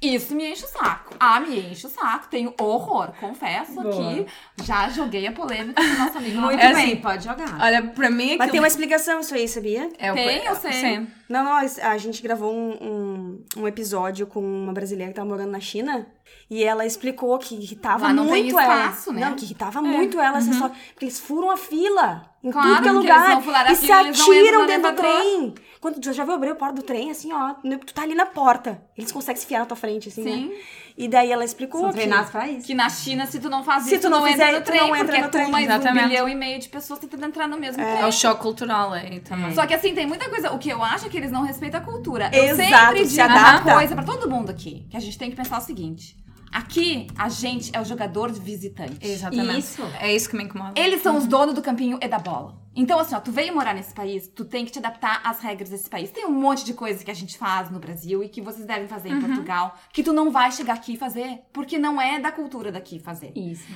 Isso me enche o saco. Ah, me enche o saco. Tenho horror. Confesso Boa. que já joguei a polêmica do nosso amigo. Muito Mauro bem, Bem. pode jogar. Olha, para mim Mas aquilo... tem uma explicação isso aí, sabia? É o- Tem, eu sei. Sim. Não, não, a gente gravou um, um, um episódio com uma brasileira que tava morando na China e ela explicou que irritava Lá não tem muito ela. espaço, né? Não, que irritava muito ela essa história. Porque eles furam a fila em Claro, tudo que é lugar. e se fila, atiram no dentro do trem. Quando tu já viu abrir a porta do trem, assim, ó, tu tá ali na porta. Eles conseguem se fiar na tua frente, assim, Sim. né? E daí ela explicou São que... treinados pra isso. Que na China, se tu não faz Se isso, tu não entra fizer, no tu trem, não entra porque no é trem. mais um Exatamente. bilhão e meio de pessoas tentando entrar no mesmo É trem. o choque cultural aí também. Só que assim, tem muita coisa. O que eu acho é que eles não respeitam a cultura. Exato, eu sempre se digo adapta. uma coisa pra todo mundo aqui. Que a gente tem que pensar o seguinte. Aqui, a gente é o jogador de visitante. Exatamente. Isso. É isso que me incomoda. Eles são os donos do campinho e da bola. Então, assim, ó, tu veio morar nesse país, tu tem que te adaptar às regras desse país. Tem um monte de coisas que a gente faz no Brasil e que vocês devem fazer em Portugal, que tu não vai chegar aqui e fazer, porque não é da cultura daqui fazer. Isso.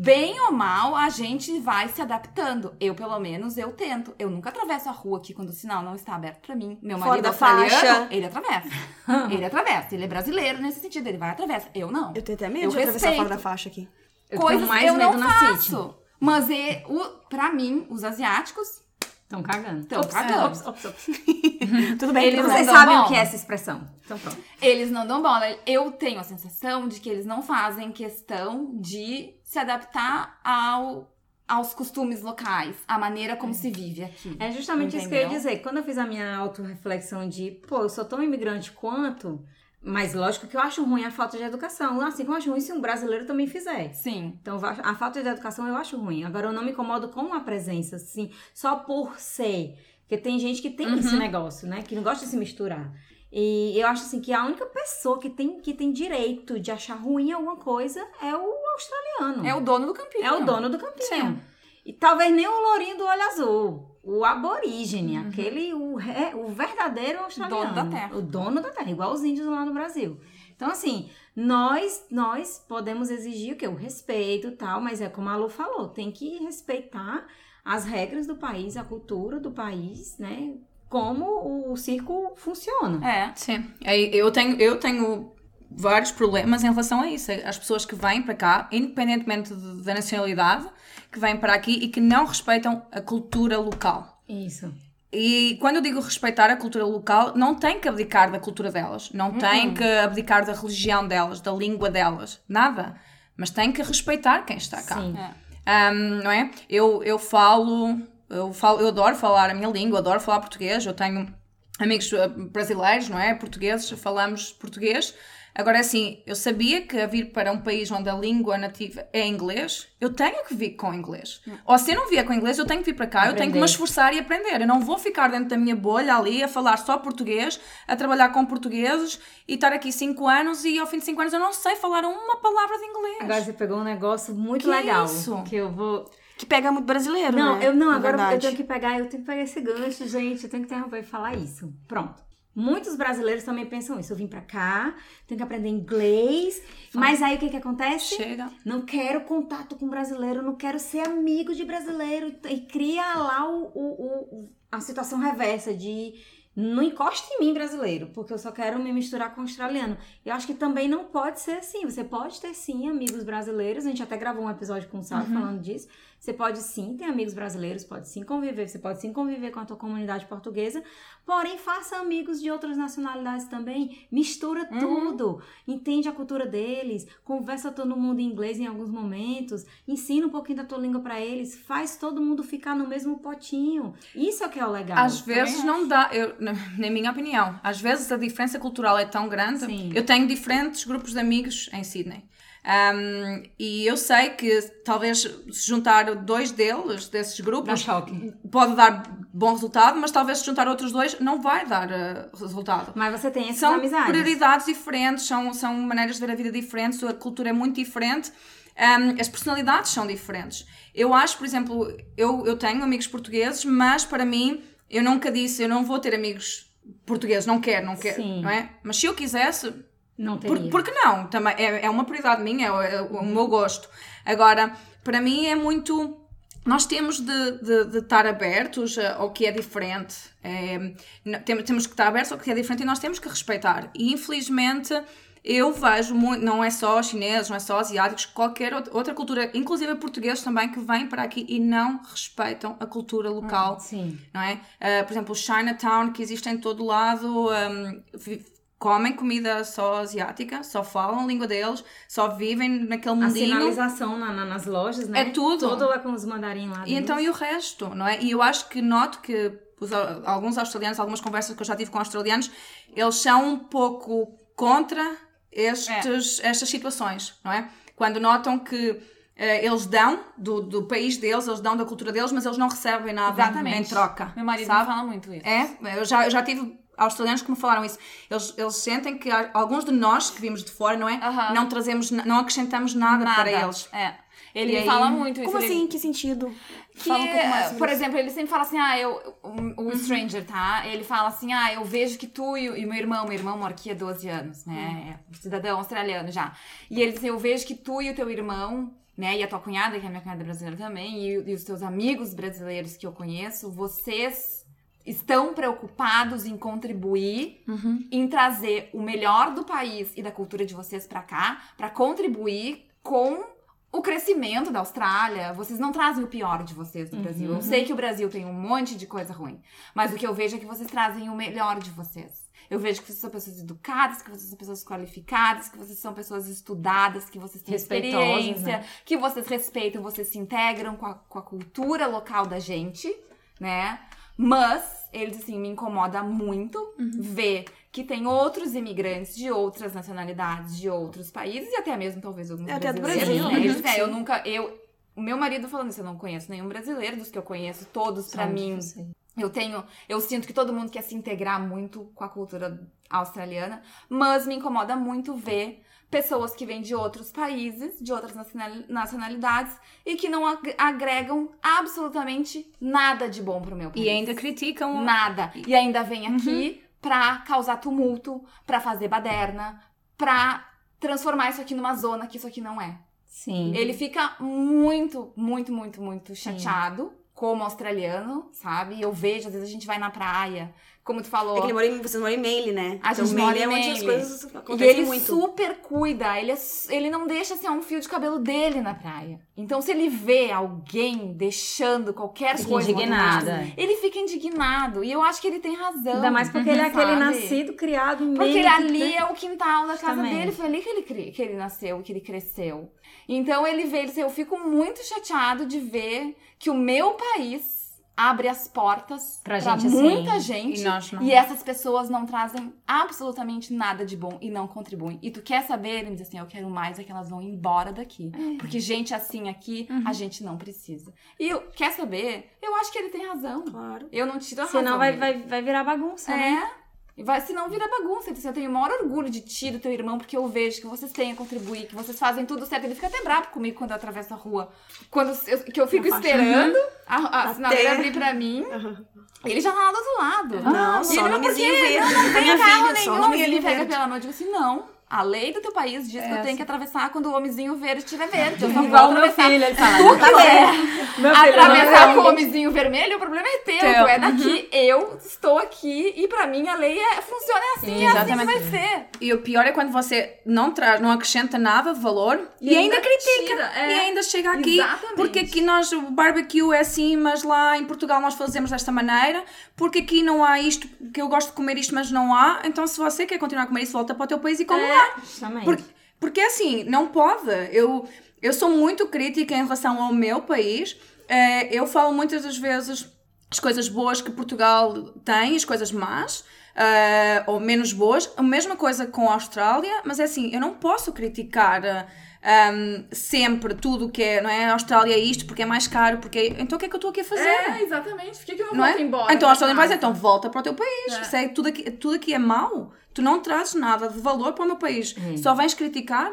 Bem ou mal, a gente vai se adaptando. Eu, pelo menos, eu tento. Eu nunca atravesso a rua aqui quando o sinal não está aberto pra mim. Meu Fora marido da australiano, faixa. ele atravessa. ele atravessa. Ele é brasileiro nesse sentido, ele vai e atravessa. Eu não. Eu tenho até medo Eu de atravessar respeito. fora da faixa aqui. Eu Coisas mais eu medo não na faço. City. Mas, e, o, pra mim, os asiáticos Estão cagando. Tão Ops, cagando. ops, ops, ops. Tudo bem, Eles. Vocês sabem bola. o que é essa expressão. Então pronto. Eles não dão bola. Eu tenho a sensação de que eles não fazem questão de se adaptar ao, aos costumes locais, à maneira como se vive aqui. É justamente isso que eu ia Entendeu? dizer. Quando eu fiz a minha autorreflexão de, pô, eu sou tão imigrante quanto, mas lógico que eu acho ruim a falta de educação. Assim como eu acho ruim se um brasileiro também fizer. Sim. Então, a falta de educação eu acho ruim. Agora, eu não me incomodo com a presença, assim, só por ser. Porque tem gente que tem esse negócio, né? Que não gosta de se misturar. E eu acho, assim, que a única pessoa que tem, que tem direito de achar ruim alguma coisa é o australiano. É o dono do campinho. É o dono do campinho. Sim. E talvez nem o lourinho do olho azul. O aborígene, Uhum. aquele, o, re- o verdadeiro australiano. Dono da terra. O dono da terra, igual os índios lá no Brasil. Então, assim, nós nós podemos exigir o quê? O respeito e tal, mas é como a Lu falou, tem que respeitar as regras do país, a cultura do país, né? Como o circo funciona. É. Sim. Aí Eu tenho, eu tenho vários problemas em relação a isso. As pessoas que vêm para cá, independentemente de- da nacionalidade, que vêm para aqui e que não respeitam a cultura local. Isso. E quando eu digo respeitar a cultura local, não tem que abdicar da cultura delas, não tem que abdicar da religião delas, da língua delas, nada. Mas tem que respeitar quem está cá. Sim. É. Um, não é? Eu, eu falo Eu, falo, eu adoro falar a minha língua, adoro falar português. Eu tenho amigos eh, brasileiros, não é? Portugueses, falamos português. Agora, assim, eu sabia que a vir para um país onde a língua nativa é inglês, eu tenho que vir com inglês. Ou se eu não vier com inglês, eu tenho que vir para cá, eu tenho que Aprender. me esforçar e aprender. Eu não vou ficar dentro da minha bolha ali a falar só português, a trabalhar com portugueses e estar aqui 5 anos e ao fim de 5 anos eu não sei falar uma palavra de inglês. Agora você pegou um negócio muito Que legal. isso? Que eu vou. Que pega muito brasileiro, Não, né? eu não, Na agora eu verdade. tenho que pegar, eu tenho que pegar esse gancho, gente. Eu tenho que interromper e falar isso. Pronto. Muitos brasileiros também pensam isso. Eu vim pra cá, tenho que aprender inglês. Mas aí o que que acontece? Chega. Não quero contato com brasileiro, não quero ser amigo de brasileiro. E cria lá o, o- o- a situação reversa de não encosta em mim brasileiro, porque eu só quero me misturar com australiano. Eu acho que também não pode ser assim. Você pode ter sim amigos brasileiros. A gente até gravou um episódio com o Sal falando disso. Você pode sim ter amigos brasileiros, pode sim conviver, você pode sim conviver com a tua comunidade portuguesa, porém faça amigos de outras nacionalidades também, mistura tudo, entende a cultura deles, conversa todo mundo em inglês em alguns momentos, ensina um pouquinho da tua língua pra eles, faz todo mundo ficar no mesmo potinho. Isso é que é o legal. Às vezes não dá, eu, na minha opinião, às vezes a diferença cultural é tão grande. Sim. Eu tenho diferentes grupos de amigos em Sydney. Um, e eu sei que talvez se juntar dois deles, desses grupos, pode dar bom resultado, mas talvez se juntar outros dois não vai dar eh, resultado. Mas você tem essas São amizades. prioridades diferentes, são, são maneiras de ver a vida diferentes, a cultura é muito diferente, um, as personalidades são diferentes. Eu acho, por exemplo, eu, eu tenho amigos portugueses, mas para mim, eu nunca disse, eu não vou ter amigos portugueses, não quero, não quero, Sim. não é? Mas se eu quisesse, Não teria. por que não? Também é, é uma prioridade minha, é, é o meu gosto. Agora, para mim é muito. Nós temos de, de, de estar abertos ao que é diferente. É, n- tem- temos que estar abertos ao que é diferente e nós temos que respeitar. E infelizmente eu vejo muito, não é só chineses, não é só asiáticos, qualquer out- outra cultura, inclusive portugueses também, que vêm para aqui e não respeitam a cultura local Sim. não é? Ah, por exemplo, o Chinatown, que existe em todo lado, um, comem comida só asiática, só falam a língua deles, só vivem naquele A mundinho. sinalização na- na- nas lojas, né? É tudo. Tudo lá com os mandarim lá. E então, e o resto, não é? E eu acho que noto que os alguns australianos, algumas conversas que eu já tive com australianos, eles são um pouco contra estes, estas situações, não é? Quando notam que eh, eles dão do, do país deles, eles dão da cultura deles, mas eles não recebem nada Exatamente. em troca. Meu marido sabe? fala muito isso. É, eu já, eu já tive australianos que me falaram isso. Eles, eles sentem que alguns de nós que vimos de fora, não é? Não trazemos, não acrescentamos nada, Nada. para eles. É. Ele aí- fala muito isso. Como ele- assim? Que sentido? Que, Fala um pouco mais sobre por isso. exemplo, ele sempre fala assim, ah, eu, o, o Stranger, tá? Ele fala assim, ah, eu vejo que tu e, o- e meu irmão, meu irmão mora aqui há 12 anos, né? É cidadão australiano já. E ele diz assim, eu vejo que tu e o teu irmão, né, e a tua cunhada, que é minha cunhada brasileira também, e, e os teus amigos brasileiros que eu conheço, vocês estão preocupados em contribuir, Uhum. em trazer o melhor do país e da cultura de vocês pra cá, pra contribuir com o crescimento da Austrália. Vocês não trazem o pior de vocês do Brasil. Eu sei que o Brasil tem um monte de coisa ruim, mas o que eu vejo é que vocês trazem o melhor de vocês. Eu vejo que vocês são pessoas educadas, que vocês são pessoas qualificadas, que vocês são pessoas estudadas, que vocês têm Respeitosas, experiência, né? que vocês respeitam, vocês se integram com a, com a cultura local da gente, né? Mas, eles assim, me incomoda muito ver que tem outros imigrantes de outras nacionalidades, de outros países, e até mesmo talvez alguns É, até do brasileiros, Brasil, né? né? É, eu nunca, eu, o meu marido falando isso, eu não conheço nenhum brasileiro, dos que eu conheço, todos pra Só mim, eu tenho, eu sinto que todo mundo quer se integrar muito com a cultura australiana, mas me incomoda muito ver pessoas que vêm de outros países, de outras nacional- nacionalidades e que não ag- agregam absolutamente nada de bom pro meu país. E ainda criticam. nada. E ainda vem aqui pra causar tumulto, pra fazer baderna, pra transformar isso aqui numa zona que isso aqui não é. Sim. Ele fica muito, muito, muito, muito chateado como australiano, sabe? Eu vejo, às vezes a gente vai na praia, como tu falou. É que ele mora em, vocês moram em Maine, né? A então, gente Maine mora em é onde as Maine. coisas E acontecem ele muito. super cuida, ele, é ele não deixa assim, um fio de cabelo dele na praia. Então, se ele vê alguém deixando qualquer Fica coisa, indignada. ele fica indignado. E eu acho que ele tem razão. Ainda mais porque ele é aquele sabe? nascido, criado em Porque meio ele ali é o quintal da casa Justamente. dele, foi ali que ele, que ele nasceu, que ele cresceu. Então ele vê, ele diz, eu fico muito chateado de ver que o meu país abre as portas gente, assim, muita gente e e essas pessoas não trazem absolutamente nada de bom e não contribuem. E tu quer saber, ele diz assim, eu quero mais é que elas vão embora daqui. Porque gente assim aqui, Uhum. a gente não precisa. E eu, quer saber? Eu acho que ele tem razão. Claro. Eu não tiro a razão Senão vai, vai, vai virar bagunça, né? É. E Vai, senão vira bagunça. Eu tenho o maior orgulho de ti, do teu irmão, porque eu vejo que vocês têm a contribuir, que vocês fazem tudo certo. Ele fica até bravo comigo quando eu atravesso a rua. Quando eu, que eu fico esperando a, a sinaleira abrir pra mim. Ele já tá lá do outro lado. Não, E só ele, o mas por nomezinho quê? verde. Não, não tem carro nenhum. E ele pega verde. pela mão e diz assim, não. A lei do teu país diz que eu tenho que atravessar quando o homenzinho verde estiver verde. Eu só vou Igual meu atravessar. filho, ele fala. Tu "Não tá quiser certo." Meu filho, atravessar não com o homenzinho vermelho, o problema é teu. Teu. É daqui, eu estou aqui e pra mim a lei é, funciona assim, é assim que vai ser. E o pior é quando você não traz, não acrescenta nada de valor e, E ainda, ainda critica. tira, é. E ainda chega aqui. Exatamente. Porque aqui nós, o barbecue é assim, mas lá em Portugal nós fazemos desta maneira. Porque aqui não há isto, que eu gosto de comer isto, mas não há. Então se você quer continuar a comer isso, volta para o teu país e come lá. Justamente. Porque, porque assim, não pode. Eu, eu sou muito crítica em relação ao meu país. Eh, eu falo muitas das vezes as coisas boas que Portugal tem, as coisas más. eh, ou menos boas, a mesma coisa com a Austrália, mas é assim, eu não posso criticar um, sempre tudo o que é, não é? A Austrália é isto porque é mais caro, porque é- então o que é que eu estou aqui a fazer? É, exatamente. Por que, que eu não, não é? volto embora? então a Austrália vai dizer, então volta para o teu país. É. Se é tudo, aqui, tudo aqui é mau, tu não trazes nada de valor para o meu país. Só vens criticar.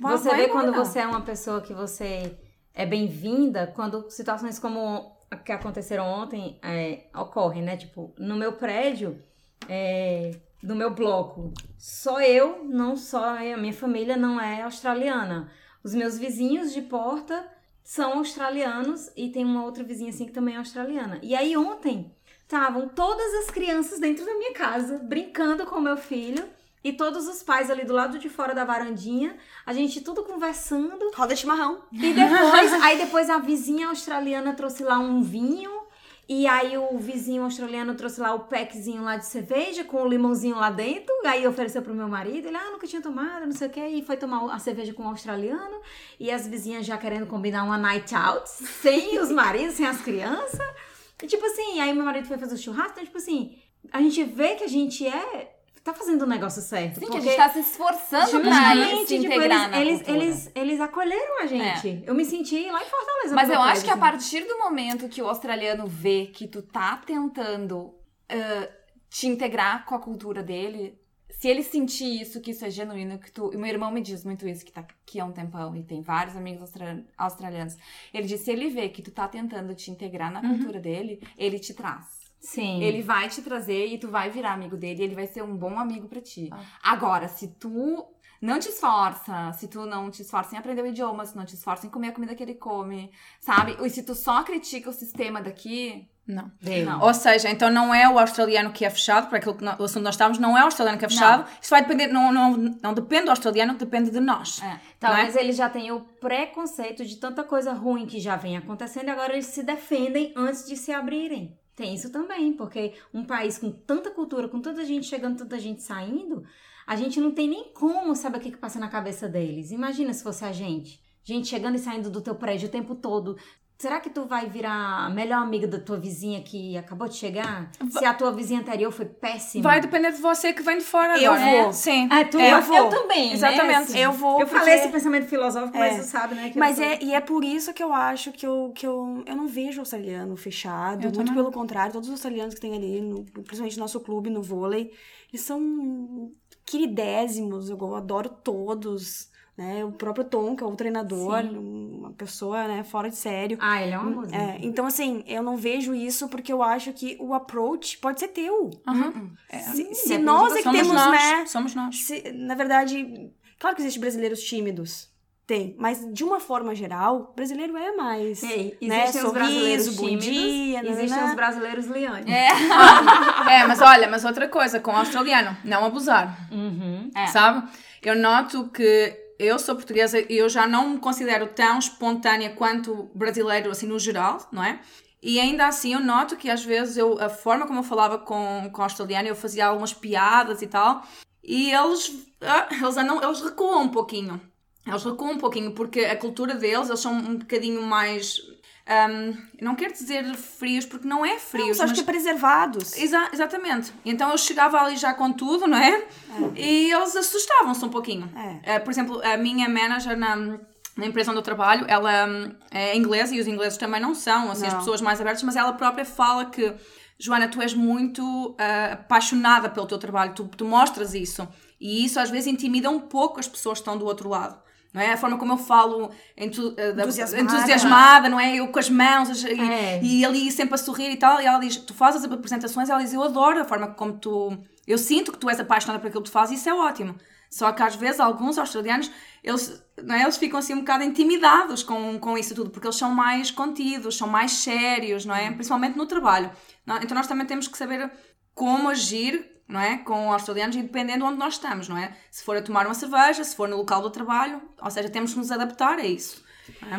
Vá- Você vai vê embora. quando você é uma pessoa que você é bem-vinda, quando situações como a que aconteceram ontem é, ocorrem, né? Tipo, no meu prédio, é, no meu bloco, só eu, não só a minha família não é australiana. Os meus vizinhos de porta são australianos e tem uma outra vizinha assim que também é australiana. E aí ontem estavam todas as crianças dentro da minha casa brincando com o meu filho e todos os pais ali do lado de fora da varandinha, a gente tudo conversando. Roda chimarrão. E depois, aí depois a vizinha australiana trouxe lá um vinho. E aí o vizinho australiano trouxe lá o packzinho lá de cerveja com o limãozinho lá dentro. Aí ofereceu pro meu marido. Ele, ah, nunca tinha tomado, não sei o quê. E foi tomar a cerveja com o australiano. E as vizinhas já querendo combinar uma night out. Sem os maridos, sem as crianças. Tipo assim, aí meu marido foi fazer o churrasco. Então, tipo assim, a gente vê que a gente é... Tá fazendo o negócio certo. Sim, que a porque- gente tá se esforçando pra se tipo, integrar eles, eles, eles, eles acolheram a gente. Eu me senti lá em Fortaleza. Mas eu acho que a partir do momento que o australiano vê que tu tá tentando ah, te integrar com a cultura dele, se ele sentir isso, que isso é genuíno, que tu. E meu irmão me diz muito isso, que tá aqui há um tempão e tem vários amigos austra- australianos. Ele diz: se ele vê que tu tá tentando te integrar na cultura dele, ele te traz. Sim. Ele vai te trazer e tu vai virar amigo dele e ele vai ser um bom amigo pra ti. Ah. Agora, se tu não te esforça, se tu não te esforça em aprender o idioma, se não te esforça em comer a comida que ele come, sabe? E se tu só critica o sistema daqui, Não. Não. Ou seja, então não é o australiano que é fechado, para aquilo que nós, o assunto que nós estamos, não é o australiano que é fechado. Isso vai depender, não, não, não depende do australiano, depende de nós. é. Talvez eles já tenham o preconceito de tanta coisa ruim que já vem acontecendo e agora eles se defendem antes de se abrirem. Tem isso também, porque um país com tanta cultura, com tanta gente chegando, tanta gente saindo, a gente não tem nem como saber o que, que passa na cabeça deles. Imagina se fosse a gente. Gente chegando e saindo do teu prédio o tempo todo. Será que tu vai virar a melhor amiga da tua vizinha que acabou de chegar? Se a tua vizinha anterior foi péssima? Vai depender de você que vem de fora Eu agora. vou. Sim. Ah, tu Eu eu, vou. também, né? Exatamente. Assim, Eu vou Eu porque- falei esse pensamento filosófico, mas É. tu sabe, né? que eu Mas sou- é, e é por isso que eu acho que eu, que eu, eu não vejo o australiano fechado. Eu muito também. pelo contrário, todos os australianos que tem ali, no, principalmente no nosso clube, no vôlei, eles são queridésimos, eu adoro todos. Né? O próprio Tom, que é o treinador, uma pessoa né, fora de sério. Ah, ele é um amorzinho. É, então, assim, eu não vejo isso porque eu acho que o approach pode ser teu. Uhum. Se, se nós é que temos, nós. né? Somos nós. Se- na verdade, claro que existem brasileiros tímidos. Tem. Mas, de uma forma geral, brasileiro é mais. Ei, existem né? os Sorriso, brasileiros bom tímidos, dia, existem nananã. os brasileiros Liane. É. É, mas olha, mas outra coisa, com o australiano, não abusar. Uhum. É. Sabe? Eu noto que eu sou portuguesa e eu já não me considero tão espontânea quanto brasileiro, assim, no geral, não é? E ainda assim eu noto que às vezes eu, a forma como eu falava com, com o australiano, eu fazia algumas piadas e tal, e eles, ah, eles, andam, eles recuam um pouquinho. Eles recuam um pouquinho porque a cultura deles, eles são um bocadinho mais hum, não quero dizer frios, porque não é frios, Não, acho que é preservados. Exa- exatamente. Então eu chegava ali já com tudo, não é? E eles assustavam-se um pouquinho. É. Eh, por exemplo, a minha manager na, na empresa onde eu trabalho, ela hum, é inglesa e os ingleses também não são, assim, as Não. pessoas mais abertas, mas ela própria fala que, Joana, tu és muito ah, apaixonada pelo teu trabalho, tu, tu mostras isso. E isso às vezes intimida um pouco as pessoas que estão do outro lado. Não é? A forma como eu falo entu- eh, da- Entusiasmada. entusiasmada, não é? Eu com as mãos as- e, É. e ali sempre a sorrir e tal. E ela diz: Tu fazes as apresentações, ela diz: Eu adoro a forma como tu. Eu sinto que tu és apaixonada por aquilo que tu fazes, e isso é ótimo. Só que às vezes alguns australianos eles, não é? eles ficam assim um bocado intimidados com, com isso tudo, porque eles são mais contidos, são mais sérios, não é? Principalmente no trabalho. Não- Então nós também temos que saber como agir não é? Com australianos e dependendo onde nós estamos, não é? Se for a tomar uma cerveja, se for no local do trabalho, ou seja, temos que nos adaptar a isso.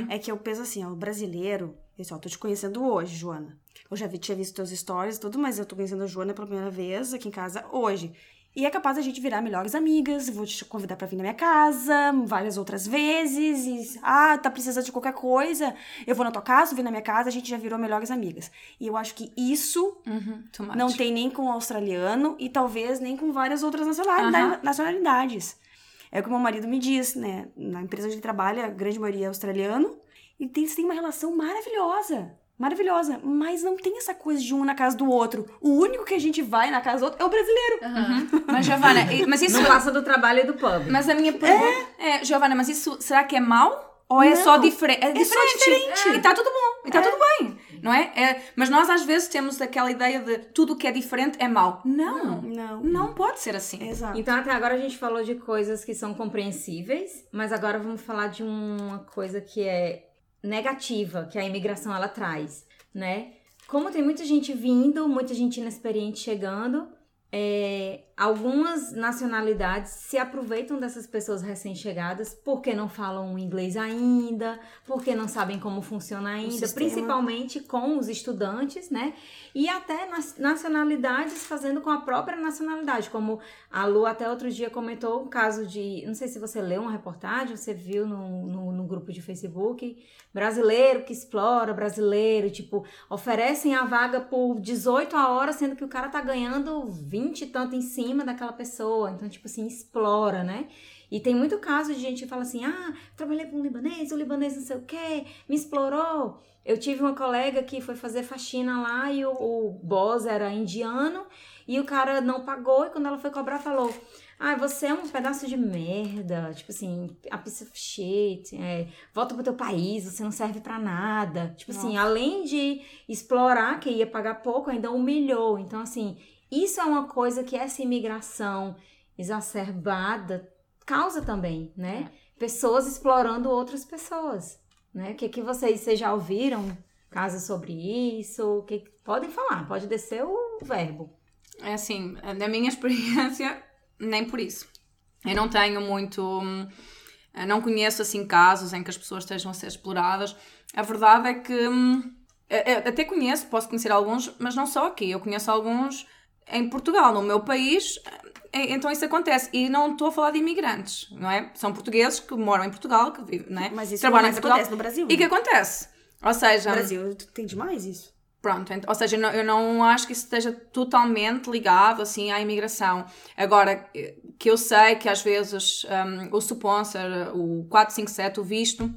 é? É que eu penso assim, o brasileiro. Eu só te conhecendo hoje, Joana. Eu já vi, tinha visto teus stories e tudo, mas eu tô conhecendo a Joana pela primeira vez aqui em casa hoje. E é capaz da gente virar melhores amigas. Vou te convidar pra vir na minha casa várias outras vezes. E, ah, tá precisando de qualquer coisa. Eu vou na tua casa, vim na minha casa, a gente já virou melhores amigas. E eu acho que isso Uhum, não tem nem com o australiano e talvez nem com várias outras nacionalidades. Aham. nacionalidades. É o que o meu marido me diz, né? Na empresa onde ele trabalha, a grande maioria é australiano. E tem, tem uma relação maravilhosa. Maravilhosa. Mas não tem essa coisa de um na casa do outro. O único que a gente vai na casa do outro é o brasileiro. Mas, Giovana, mas isso. Não passa do trabalho e do pub. Mas a minha pergunta é, Giovana, mas isso será que é mau? Ou é só, Não, difere é é só diferente? diferente. E está tudo bom, e está tudo bem, não é? É, Mas nós às vezes temos aquela ideia de tudo que é diferente é mau. Não, Não. não pode ser assim. Exato. Então, até agora a gente falou de coisas que são compreensíveis, mas agora vamos falar de uma coisa que é negativa, que a imigração ela traz, né? Como tem muita gente vindo, muita gente inexperiente chegando, é, algumas nacionalidades se aproveitam dessas pessoas recém-chegadas porque não falam inglês ainda, porque não sabem como funciona ainda, principalmente com os estudantes, né? E até nas nacionalidades fazendo com a própria nacionalidade, como a Lu até outro dia comentou um caso de, não sei se você leu uma reportagem, você viu no, no, no grupo de Facebook, brasileiro que explora, brasileiro, tipo, oferecem a vaga por 18 a hora, sendo que o cara tá ganhando 20 e tanto em cima daquela pessoa. Então, tipo assim, explora, né? E tem muito caso de gente que fala assim: ah, trabalhei com um libanês, o libanês não sei o quê, me explorou. Eu tive uma colega que foi fazer faxina lá e o, o boss era indiano e o cara não pagou. E quando ela foi cobrar, falou: ah, você é um pedaço de merda, tipo assim, a piece of shit, é, volta pro teu país, você não serve pra nada. Tipo assim, além de explorar, que ia pagar pouco, ainda humilhou. Então, assim, isso é uma coisa que essa imigração exacerbada causa também, né? Pessoas explorando outras pessoas, né? O que, que vocês, vocês já ouviram casos sobre isso? O que, podem falar, pode descer o verbo. É assim, na minha experiência, nem por isso. Eu não tenho muito. hum, Não conheço assim casos em que as pessoas estejam a ser exploradas. A verdade é que. hum, eu- eu Até conheço, posso conhecer alguns, mas não só aqui. Eu conheço alguns em Portugal, no meu país. eh, Então isso acontece. E não estou a falar de imigrantes, não é? São portugueses que moram em Portugal, que vivem, não é? Mas isso Trabalham em Portugal. acontece no Brasil. E que acontece? Ou seja, No Brasil tem demais isso. Pronto, ou seja, eu não, acho que isso esteja totalmente ligado assim à imigração. Agora, eh, que eu sei que às vezes um, o sponsor, o 457, o visto,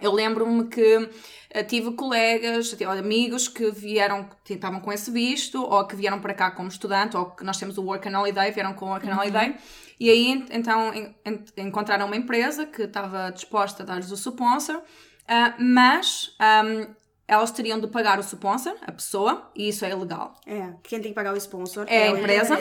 eu lembro-me que eh, tive colegas, tive amigos que vieram, que estavam com esse visto, ou que vieram para cá como estudante, ou que nós temos o Work and Holiday, vieram com o Work and Holiday, e aí ent- então en- en- encontraram uma empresa que estava disposta a dar-lhes o sponsor, ah, mas um, elas teriam de pagar o sponsor, a pessoa, e isso é ilegal. É, quem tem que pagar o sponsor É a o- empresa.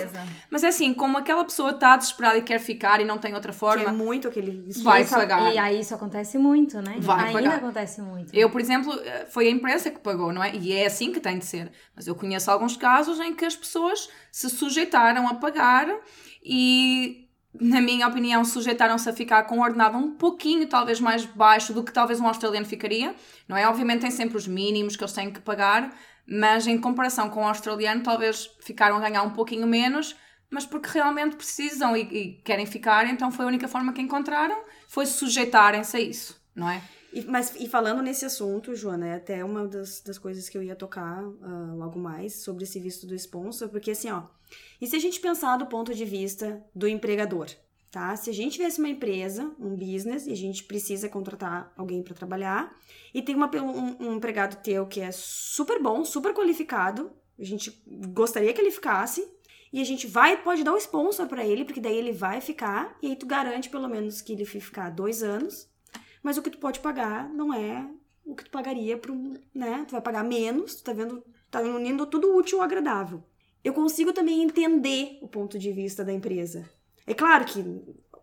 Mas é assim, como aquela pessoa está desesperada e quer ficar e não tem outra Que é forma, muito aquele. vai Isso- pagar. E aí isso acontece muito, né? Vai Ainda pagar. acontece muito. Eu, por exemplo, eh, foi a empresa que pagou, não é? E é assim que tem de ser. Mas eu conheço alguns casos em que as pessoas se sujeitaram a pagar e, na minha opinião, sujeitaram-se a ficar com um ordenado um pouquinho, talvez, mais baixo do que talvez um australiano ficaria, não é? Obviamente tem sempre os mínimos que eles têm que pagar, mas em comparação com o australiano, talvez ficaram a ganhar um pouquinho menos, mas porque realmente precisam e, e querem ficar, então foi a única forma que encontraram, foi sujeitarem-se a isso, não é? E, mas, e falando nesse assunto, Joana, é até uma das, das coisas que eu ia tocar ah, logo mais sobre esse visto do sponsor, porque assim, ó, e se a gente pensar do ponto de vista do empregador, tá? Se a gente tivesse uma empresa, um business, e a gente precisa contratar alguém para trabalhar, e tem uma, um, um empregado teu que é super bom, super qualificado, a gente gostaria que ele ficasse, e a gente vai, pode dar um sponsor para ele, porque daí ele vai ficar, e aí tu garante pelo menos que ele ficar dois anos, mas o que tu pode pagar não é o que tu pagaria para um, né? Tu vai pagar menos, tu tá vendo, tá unindo tudo útil ao agradável. Eu consigo também entender o ponto de vista da empresa. É claro que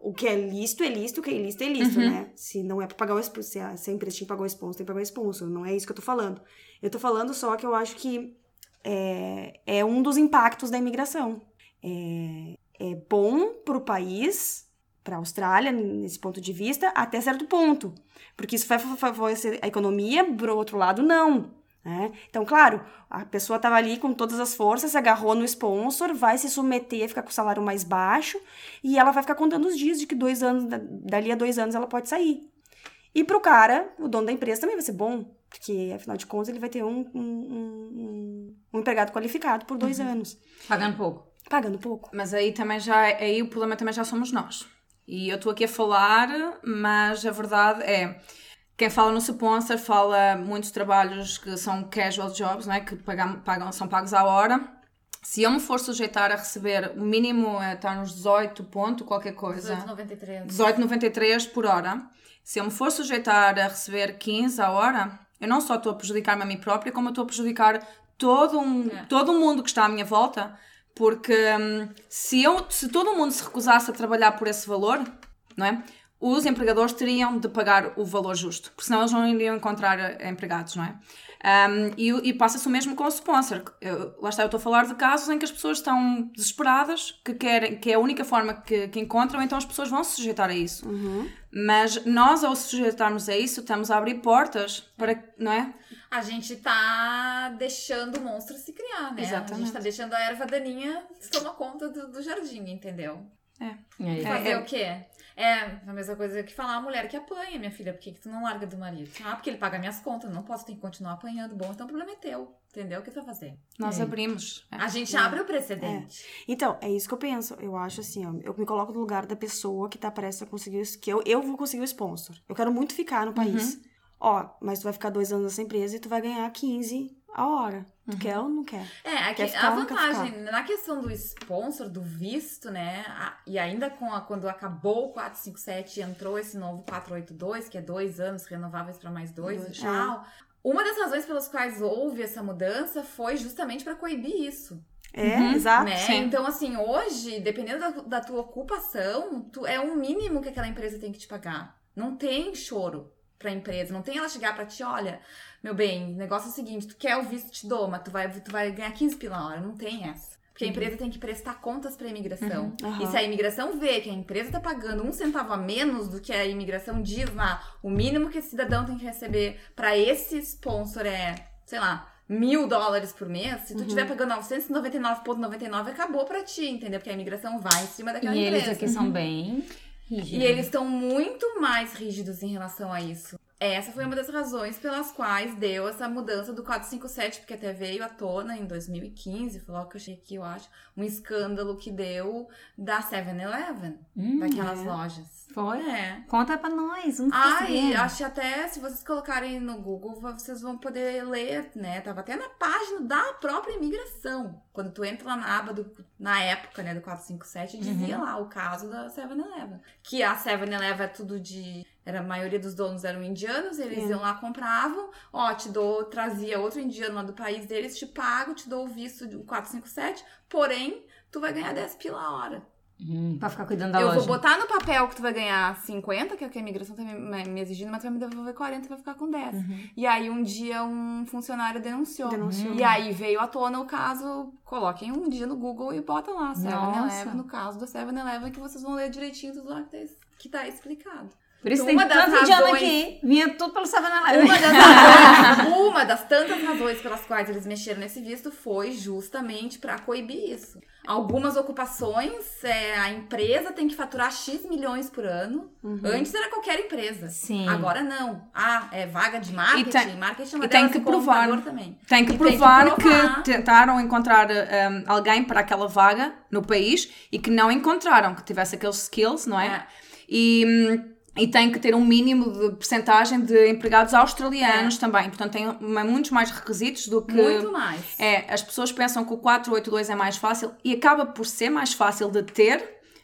o que é lícito é lícito, o que é ilícito é ilícito, né? Se não é pra pagar o sponsor, se a, se a empresa tinha que pagar o sponsor, tem que pagar o sponsor. Não é isso que eu tô falando. Eu tô falando só que eu acho que é, é um dos impactos da imigração. É, é bom pro país, pra Austrália, nesse ponto de vista, até certo ponto. Porque isso vai favorecer a economia, pro outro lado, não. Né? Então, claro, a pessoa estava ali com todas as forças, se agarrou no sponsor, vai se submeter a ficar com o salário mais baixo e ela vai ficar contando os dias de que dois anos, dali a dois anos ela pode sair. E pro cara, o dono da empresa também vai ser bom, porque afinal de contas ele vai ter um, um, um, um empregado qualificado por dois Uhum. anos, Pagando pouco. pagando pouco. Mas aí também já, aí o problema também já somos nós. E eu estou aqui a falar, mas a verdade é, quem fala no sponsor fala muitos trabalhos que são casual jobs, não é? que pagam, pagam, são pagos à hora. Se eu me for sujeitar a receber o mínimo, é, está nos 18 ponto, qualquer coisa. 18,93. 18,93 por hora. Se eu me for sujeitar a receber 15 a hora, eu não só estou a prejudicar-me a mim própria, como estou a prejudicar todo, um, É. todo o mundo que está à minha volta. Porque hum, se, eu, se todo mundo se recusasse a trabalhar por esse valor, não é? Os empregadores teriam de pagar o valor justo, porque senão eles não iriam encontrar eh, empregados, não é? Um, e e passa-se o mesmo com o sponsor. Eu, lá está, eu estou a falar de casos em que as pessoas estão desesperadas, que querem, que é a única forma que, que encontram, então as pessoas vão se sujeitar a isso. Mas nós, ao se sujeitarmos a isso, estamos a abrir portas para, não é? A gente tá deixando o monstro se criar, né? A Exatamente. gente tá deixando a erva daninha tomar conta do, do jardim, entendeu? E aí? Fazer é. o quê? É a mesma coisa que falar a mulher que apanha, minha filha. Por que, que tu não larga do marido? Ah, porque ele paga minhas contas. Não posso ter que continuar apanhando. Bom, então o problema é teu. Entendeu? O que tu vai fazer? Nós É. abrimos. É. A gente abre o precedente. Então, é isso que eu penso. Eu acho assim, ó, eu me coloco no lugar da pessoa que tá prestes a conseguir isso, que eu, eu vou conseguir o sponsor. Eu quero muito ficar no país. Ó, mas tu vai ficar dois anos nessa empresa e tu vai ganhar 15 a hora. Tu quer ou não quer? É, aqui, Quer ficar a vantagem na questão do sponsor, do visto, né? a- e ainda com a, quando acabou o 457 e entrou esse novo 482, que é dois anos renováveis para mais dois, Dois, e tal. Uma das razões pelas quais houve essa mudança foi justamente para coibir isso. É, Uhum, exato. né? Então, assim, hoje, dependendo da, da tua ocupação, tu, é o mínimo que aquela empresa tem que te pagar. Não tem choro pra empresa. Não tem ela chegar pra ti, olha, meu bem, o negócio é o seguinte, tu quer o visto, te dou, mas tu vai, tu vai ganhar 15 pila a hora. Não tem essa. Porque a empresa tem que prestar contas pra imigração. Uhum. Aham. E se a imigração vê que a empresa tá pagando um centavo a menos do que a imigração diz lá, o mínimo que esse cidadão tem que receber pra esse sponsor é, sei lá, mil dólares por mês, se tu Uhum. estiver pagando 999,99, acabou pra ti, entendeu? Porque a imigração vai em cima daquela E eles empresa. aqui são bem rígidos. E eles estão muito mais rígidos em relação a isso. Essa foi uma das razões pelas quais deu essa mudança do 457, porque até veio à tona em 2015, foi logo que eu achei aqui, eu acho, um escândalo que deu da 7-Eleven, Hum, daquelas é. lojas. Foi? É. Conta pra nós. Um Ai, acho que até se vocês colocarem no Google, vocês vão poder ler, né? Tava até na página da própria imigração. Quando tu entra lá na aba do. Na época, né, do 457, dizia lá o caso da 7-Eleven. Que a 7-Eleven é tudo de. Era, a maioria dos donos eram indianos, eles É. iam lá, compravam, ó, te dou, trazia outro indiano lá do país deles, te pago, te dou o visto do 457, porém, tu vai ganhar 10 pila a hora. Hum, pra ficar cuidando da Eu loja. vou botar no papel que tu vai ganhar 50, que é o que a imigração tá me, me exigindo, mas tu vai me devolver 40 e vai ficar com 10. E aí um dia um funcionário denunciou. Denunciou. E aí veio à tona o caso, coloquem um dia no Google e bota lá, 7-Eleven, Nossa. no caso do 7-Eleven, que vocês vão ler direitinho tudo lá que tá, que tá explicado. Por isso Uma tem das tanto indiano razões- aqui. Vinha tudo pelo 7 Uma Eleven. das, razões, uma das tantas razões pelas quais eles mexeram nesse visto foi justamente para coibir isso. Algumas ocupações, é, a empresa tem que faturar X milhões por ano. Antes era qualquer empresa. Sim. Agora não. Ah, é vaga de marketing. tem- marketing é uma e tem que provar. computador também. Tem que provar que, provar. tentaram encontrar um, alguém para aquela vaga no país e que não encontraram, que tivesse aqueles skills, não é? É. E, hum, e tem que ter um mínimo de percentagem de empregados australianos também. Portanto, tem muitos mais requisitos do que. Muito mais. É, as pessoas pensam que o 482 é mais fácil e acaba por ser mais fácil de ter,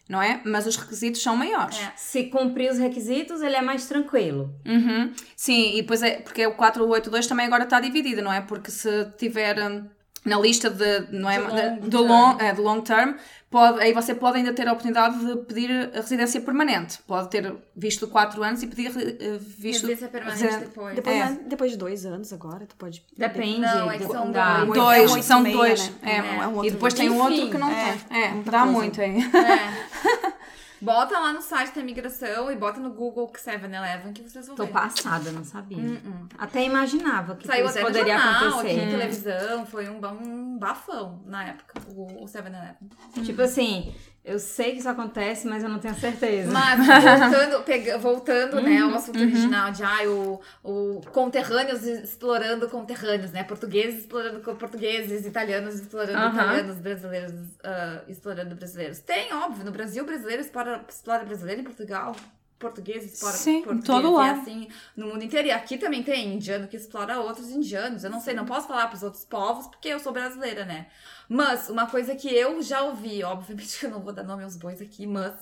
não é? Mas os requisitos são maiores. É. Se cumprir os requisitos, ele é mais tranquilo. Uhum. Sim, e depois é porque o 482 também agora está dividido, não é? Porque se tiver hum, na lista de, não é, De long de, long, é, de long term, pode, aí você pode ainda ter a oportunidade de pedir a residência permanente. Pode ter visto 4 anos e pedir eh, visto Residência permanente residen- depois. Depois, É. né, depois de dois anos agora, tu pode... Depende. Não, é que são da- dois. Dois, É oito são e meia, dois. né? É. É, é um outro e depois tem um Enfim, outro que não é, tem. É, dá muito aí. É. Bota lá no site da imigração e bota no Google 7-Eleven que vocês vão Tô ver. passada, não sabia. Até imaginava que Saiu isso até poderia jornal, acontecer. aqui na televisão, foi um, um bafão na época, o, o 7-Eleven. Tipo assim, eu sei que isso acontece, mas eu não tenho certeza. Mas voltando, pega- voltando né, Uhum, ao assunto original de ai, o, o conterrâneos explorando conterrâneos, né? Portugueses explorando portugueses, italianos explorando Aham. italianos, brasileiros ah, explorando brasileiros. Tem, óbvio, no Brasil, brasileiro explora, explora brasileiro, em Portugal. Português explora Sim, português, todo é lado. assim no mundo inteiro. E aqui também tem indiano que explora outros indianos. Eu não sei, não posso falar pros outros povos porque eu sou brasileira, né? Mas uma coisa que eu já ouvi, obviamente que eu não vou dar nome aos bois aqui, mas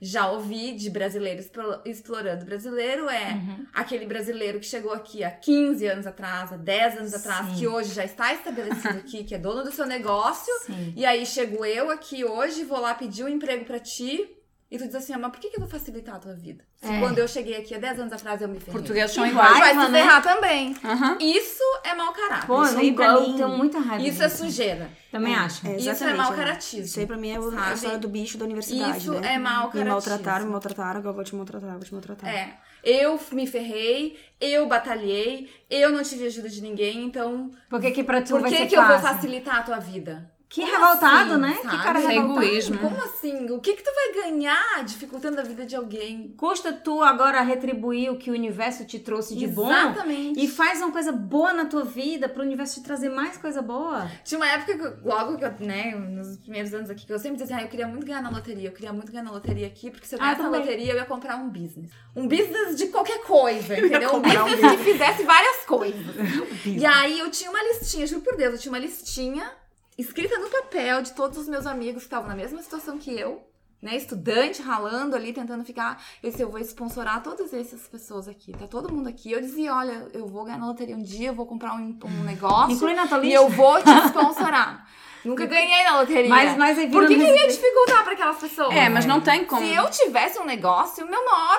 já ouvi de brasileiro explo- explorando brasileiro é Uhum. aquele brasileiro que chegou aqui há 15 anos atrás, há 10 anos atrás, Sim. que hoje já está estabelecido aqui, que é dono do seu negócio. Sim. E aí chego eu aqui hoje, vou lá pedir um emprego pra ti. E tu diz assim, mas por que, que eu vou facilitar a tua vida? Se É. quando eu cheguei aqui há 10 anos atrás eu me ferrei. Portugueses são Que iguais. Tu vai se né? ferrar também. Aham. Isso é mau caráter. Pô, Isso aí não pra mim- tenho muita raiva Isso é sujeira. Também acho. É, Isso é mau é. caratismo. Isso aí pra mim é a história do bicho da universidade, Isso né? é mau Me maltrataram, caratismo. me maltrataram, agora eu vou te maltratar, vou te maltratar. É. Eu me ferrei, eu batalhei, eu não tive ajuda de ninguém, então Por que que pra tu por vai que, ser que eu vou fácil? facilitar a tua vida? Que Como revoltado, assim, né? sabe? Que cara É revoltado. egoísmo. Como assim? O que que tu vai ganhar dificultando a vida de alguém? Custa tu agora retribuir o que o universo te trouxe de bom Exatamente. e faz uma coisa boa na tua vida pro universo te trazer mais coisa boa. Tinha uma época, que, eu- logo que eu, né, nos primeiros anos aqui, que eu sempre dizia assim, ah, eu queria muito ganhar na loteria, eu queria muito ganhar na loteria aqui, porque se eu Ah, ganhasse na também. loteria, eu ia comprar um business. Um business de qualquer coisa, entendeu? Um comprar um business que fizesse várias coisas. E aí eu tinha uma listinha, juro por Deus, eu tinha uma listinha escrita no papel de todos os meus amigos que estavam na mesma situação que eu. Né, estudante ralando ali, tentando ficar. Eu disse, eu vou sponsorar todas essas pessoas aqui. Tá todo mundo aqui. Eu dizia, olha, eu vou ganhar na loteria um dia, eu vou comprar um, um negócio. Inclui na tua E lista. eu vou te sponsorar. Nunca ganhei na loteria. Mas, mas aí Por que, que ia dificultar pra aquelas pessoas? É, mas não tem como. Se eu tivesse um negócio, o meu maior.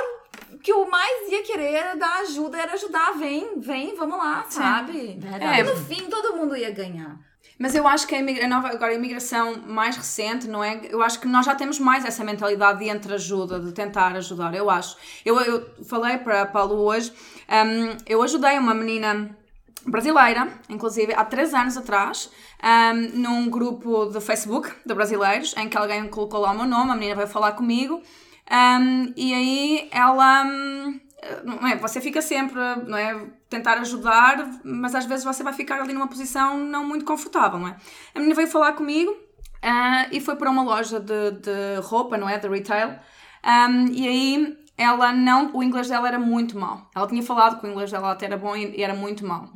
que o mais ia querer era dar ajuda, era ajudar. Vem, vem, vamos lá, sabe? E no fim, todo mundo ia ganhar. Mas eu acho que a, nova, agora a imigração mais recente, não é? Eu acho que nós já temos mais essa mentalidade de entre-ajuda, de tentar ajudar, eu acho. Eu, eu falei para Paulo hoje, hum, eu ajudei uma menina brasileira, inclusive há três anos atrás, hum, num grupo de Facebook de brasileiros, em que alguém colocou lá o meu nome, a menina veio falar comigo, hum, e aí ela. Não é, você fica sempre, não é, tentar ajudar, mas às vezes você vai ficar ali numa posição não muito confortável, não é? A menina veio falar comigo ah, e foi para uma loja de, de roupa, não é, de retail, Ahm, e aí ela não, o inglês dela era muito mau. Ela tinha falado que o inglês dela até era bom e era muito mau.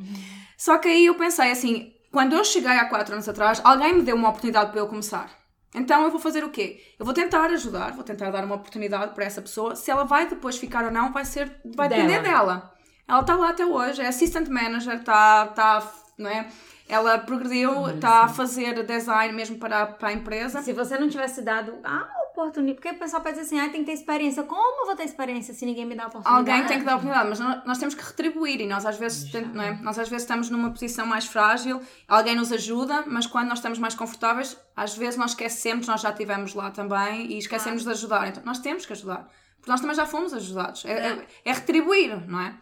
Só que aí eu pensei assim, quando eu cheguei há quatro anos atrás, alguém me deu uma oportunidade para eu começar. Então eu vou fazer o quê? Eu vou tentar ajudar, vou tentar dar uma oportunidade para essa pessoa. Se ela vai depois ficar ou não, vai ser, vai Dela. depender dela. Ela está lá até hoje, é assistant manager, está, tá, não é? Ela progrediu, está a fazer design mesmo para, para a empresa. Se você não tivesse dado a oportunidade, porque o pessoal pode dizer assim, ah, tem que ter experiência. Como eu vou ter experiência se ninguém me dá a oportunidade? Alguém tem que dar oportunidade, mas nós, nós temos que retribuir e nós às vezes tem- não é? nós às vezes estamos numa posição mais frágil, alguém nos ajuda, mas quando nós estamos mais confortáveis, às vezes nós esquecemos, nós já estivemos lá também e esquecemos de ajudar. Então nós temos que ajudar. Porque nós também já fomos ajudados. É, é, é retribuir, não é?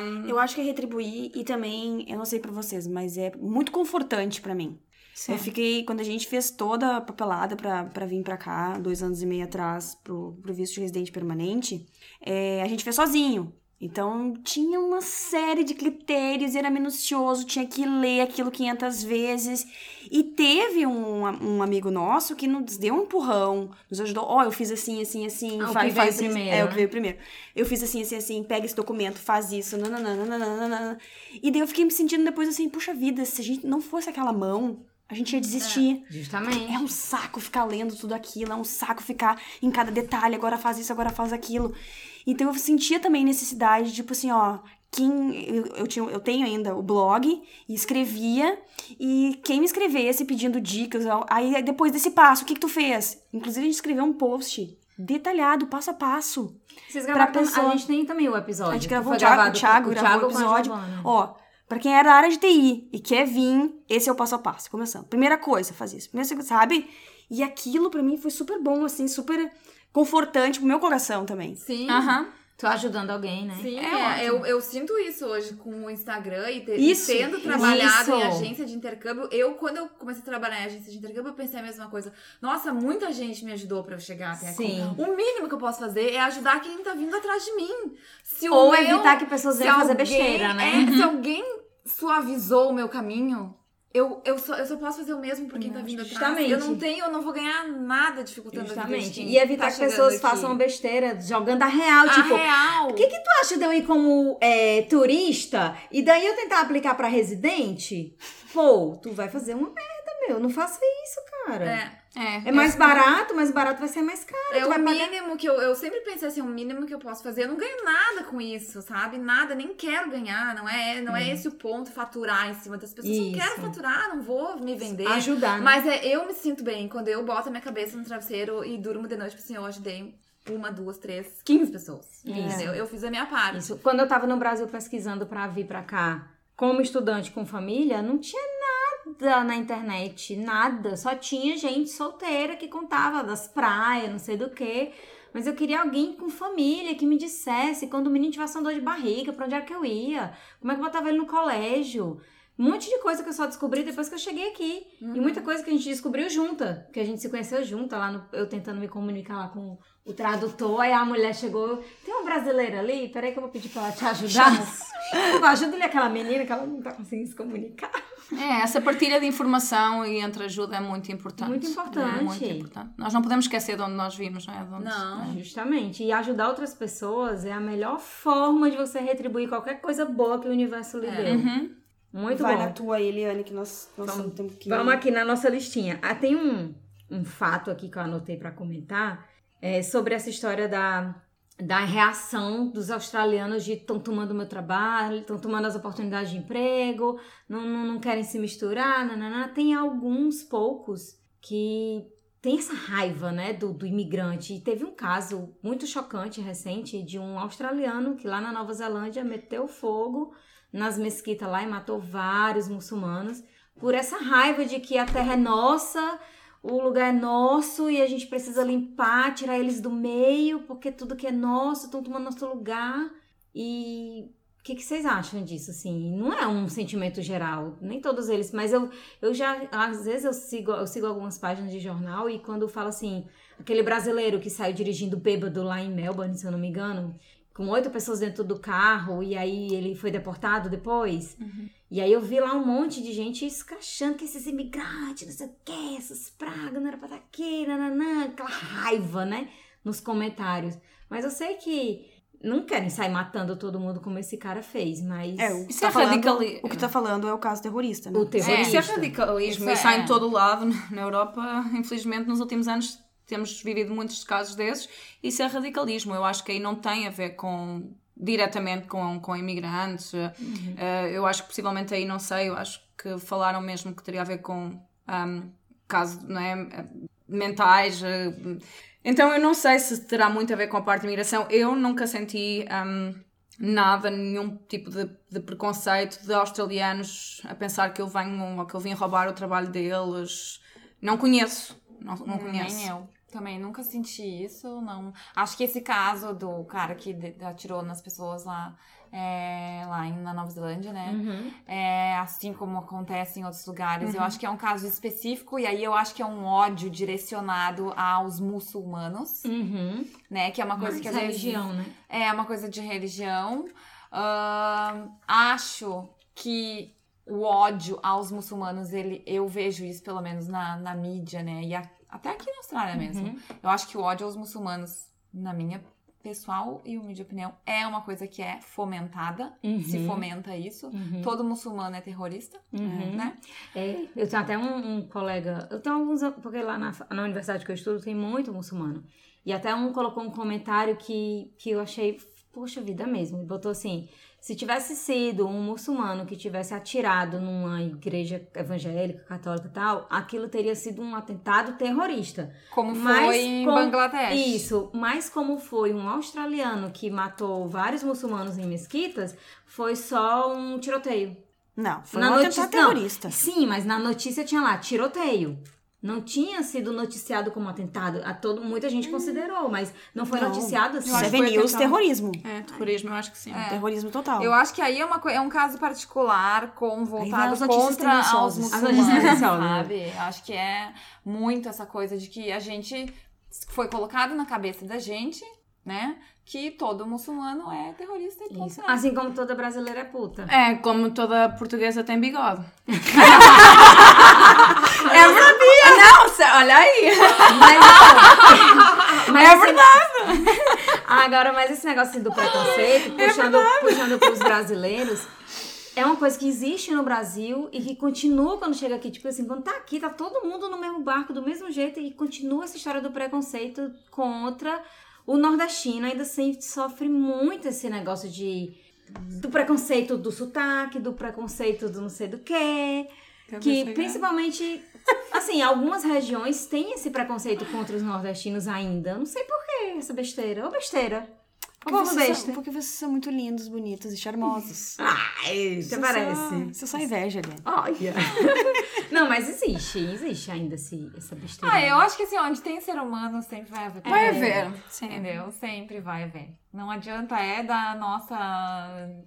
Um, Eu acho que é retribuir e também, eu não sei pra vocês, mas é muito confortante pra mim. Sim. Eu fiquei, quando a gente fez toda a papelada pra, pra vir pra cá, dois anos e meio atrás, pro, pro visto de residente permanente, é, a gente fez sozinho. Então, tinha uma série de critérios, era minucioso, tinha que ler aquilo 500 vezes. E teve um, um amigo nosso que nos deu um empurrão, nos ajudou. Ó, eu fiz assim, assim, assim. Ah, o fa- que veio primeiro, É, o né? que veio primeiro. Eu fiz assim, assim, assim, pega esse documento, faz isso, nananana, nananana. E daí eu fiquei me sentindo depois assim, puxa vida, se a gente não fosse aquela mão, a gente ia desistir. Justamente. É um saco ficar lendo tudo aquilo, é um saco ficar em cada detalhe, agora faz isso, agora faz aquilo. Então eu sentia também necessidade, tipo assim, ó, quem eu, eu, tinha, eu tenho ainda o blog e escrevia, e quem me escrevesse pedindo dicas, aí depois desse passo, o que, que tu fez? Inclusive a gente escreveu um post detalhado, passo a passo. Vocês gravaram, pessoa- a gente tem também o episódio. A gente gravou o Thiago, o Thiago com- gravou o episódio. Ó, pra quem é da área de TI e quer vir, esse é o passo a passo. Começando. Primeira coisa, faz isso. Primeira coisa, sabe? E aquilo pra mim foi super bom, assim, super confortante pro meu coração também. Sim. Aham. Tô ajudando alguém, né? Sim, É é, eu, eu sinto isso hoje com o Instagram e, te- Isso, e tendo isso. trabalhado em agência de intercâmbio. Eu, quando eu comecei a trabalhar em agência de intercâmbio, eu pensei a mesma coisa. Nossa, muita gente me ajudou pra eu chegar até aqui. Sim. O mínimo que eu posso fazer é ajudar quem tá vindo atrás de mim. Se Ou meu- evitar que pessoas venham fazer alguém- besteira, né? é, se alguém suavizou o meu caminho, eu, eu, só, eu só posso fazer o mesmo por quem tá vindo atrás. Justamente. Eu não tenho, eu não vou ganhar nada dificultando a vida Justamente. E evitar tá que pessoas aqui. façam besteira, jogando a real, a tipo. real. O que, que tu acha de eu ir como é, turista e daí eu tentar aplicar pra residente? Pô, tu vai fazer uma merda, meu. Não faça isso, cara. É. É, É mais barato, mais barato vai ser mais caro. É o vai pagar- mínimo que eu, eu sempre pensei assim, o mínimo que eu posso fazer. Eu não ganho nada com isso, sabe? Nada, nem quero ganhar. Não é, não é esse o ponto, faturar em cima das pessoas. Eu Não Isso. quero faturar, não vou me vender. Ajudar, né? Mas é, eu me sinto bem quando eu boto a minha cabeça no travesseiro e durmo de noite, tipo assim, eu ajudei uma, duas, três, quinze pessoas. Entendeu? Eu fiz a minha parte. Isso. Quando eu tava no Brasil pesquisando pra vir pra cá, como estudante com família, não tinha nada na internet, nada. Só tinha gente solteira que contava das praias, não sei do que. Mas eu queria alguém com família que me dissesse quando o menino tivesse uma dor de barriga, pra onde era que eu ia, como é que eu botava ele no colégio. Um monte de coisa que eu só descobri depois que eu cheguei aqui. E muita coisa que a gente descobriu junta. Que a gente se conheceu junta, lá no, eu tentando me comunicar lá com o tradutor. Aí a mulher chegou, tem uma brasileira ali? Peraí que eu vou pedir pra ela te ajudar. Ajuda ali aquela menina que ela não tá conseguindo se comunicar. É, essa partilha de informação e entre ajuda é muito importante. Muito importante. É muito importante. Nós não podemos esquecer de onde nós vimos, não é? De onde- Não. Justamente. E ajudar outras pessoas é a melhor forma de você retribuir qualquer coisa boa que o universo lhe deu. Uhum. Muito Vai bom. na tua, Eliane, que nós, nós Vamos- temos que... Vamos aqui na nossa listinha. Ah, tem um, um fato aqui que eu anotei para comentar é, sobre essa história da, da reação dos australianos de estão tomando meu trabalho, estão tomando as oportunidades de emprego, não, não, não querem se misturar, nanana. Tem alguns poucos que tem essa raiva, né, do, do imigrante. E teve um caso muito chocante recente de um australiano que lá na Nova Zelândia meteu fogo nas mesquitas lá e matou vários muçulmanos por essa raiva de que a terra é nossa, o lugar é nosso e a gente precisa limpar, tirar eles do meio, porque tudo que é nosso estão tomando nosso lugar. E o que, que vocês acham disso? Assim, não é um sentimento geral, nem todos eles, mas eu, eu já, às vezes eu sigo, eu sigo algumas páginas de jornal e quando fala assim, aquele brasileiro que saiu dirigindo bêbado lá em Melbourne, se eu não me engano, com oito pessoas dentro do carro e aí ele foi deportado depois. E aí eu vi lá um monte de gente escrachando que esses imigrantes, não sei o que, essas pragas, não era pra estar aqui, nananã, aquela raiva, né? Nos comentários. Mas eu sei que não querem sair matando todo mundo como esse cara fez, mas. É, o que, Isso tá é falando, radicali- o que tá falando é o caso terrorista, né? O É, terrorista. isso é radicalismo Isso e sai é. em todo lado. Na Europa, infelizmente, nos últimos anos temos vivido muitos casos desses. Isso é radicalismo. Eu acho que aí não tem a ver com diretamente com, com imigrantes. Eh, eu acho que possivelmente aí, não sei, eu acho que falaram mesmo que teria a ver com um, casos não é, mentais. eh, então eu não sei se terá muito a ver com a parte de imigração. Eu nunca senti um, nada, nenhum tipo de, de preconceito de australianos a pensar que eu venho ou que eu vim roubar o trabalho deles. Não conheço. Não, não conheço. Nem eu. Também nunca senti isso, não. Acho que esse caso do cara que atirou nas pessoas lá, é, lá na Nova Zelândia, né? Uhum. É, assim como acontece em outros lugares. Eu acho que é um caso específico e aí eu acho que é um ódio direcionado aos muçulmanos, Uhum. né? Que é uma coisa Mais que às vezes religião, né? é uma coisa de religião. Ahn, acho que o ódio aos muçulmanos, ele, eu vejo isso pelo menos na, na mídia, né? E a- até aqui na Austrália mesmo. Eu acho que o ódio aos muçulmanos, na minha pessoal e humilde opinião, é uma coisa que é fomentada. Se Uhum. fomenta isso. Uhum. Todo muçulmano é terrorista, Uhum. né? É, eu tenho até um, um colega, eu tenho alguns, porque lá na, na universidade que eu estudo tem muito muçulmano. E até um colocou um comentário que, que eu achei, poxa vida mesmo. Ele botou assim: se tivesse sido um muçulmano que tivesse atirado numa igreja evangélica, católica e tal, aquilo teria sido um atentado terrorista. Como Mas foi em com- Bangladesh. Isso, mas como foi um australiano que matou vários muçulmanos em mesquitas, foi só um tiroteio. Não, foi Na um notícia- atentado terrorista. Sim, mas na notícia tinha lá tiroteio. Não tinha sido noticiado como atentado. A todo, muita gente considerou, mas não foi Não. noticiado assim. Eu acho que Seven foi News, atentado. terrorismo. É, terrorismo, eu acho que sim. Terrorismo total. Eu acho que aí é, uma, é um caso particular com voltado contra aos muçulmanos, sabe? Acho que é muito essa coisa de que a gente foi colocado na cabeça da gente, né? Que todo muçulmano é terrorista e Isso. Assim como toda brasileira é puta. É, como toda portuguesa tem bigode. É verdade. Não, olha aí. Mas, mas É verdade. Agora, mas esse negócio do preconceito, puxando, puxando pros brasileiros, é uma coisa que existe no Brasil e que continua quando chega aqui. Tipo assim, quando tá aqui, tá todo mundo no mesmo barco, do mesmo jeito, e continua essa história do preconceito contra o nordestino. Ainda assim, sofre muito esse negócio de. Do preconceito do sotaque, do preconceito do não sei do quê. Que principalmente, assim, algumas regiões têm esse preconceito contra os nordestinos ainda. Não sei por que essa besteira. Ô besteira. Ô Porque povo vocês, besta. são, porque vocês são muito lindos, bonitos e charmosos. Ai, Isso você parece. É só inveja, Liane. Olha. Não, mas existe, existe ainda esse, essa besteira. Ah, eu acho que assim, onde tem ser humano sempre vai haver. Vai É. haver. Sim. Entendeu? Sempre vai haver. Não adianta, é da nossa.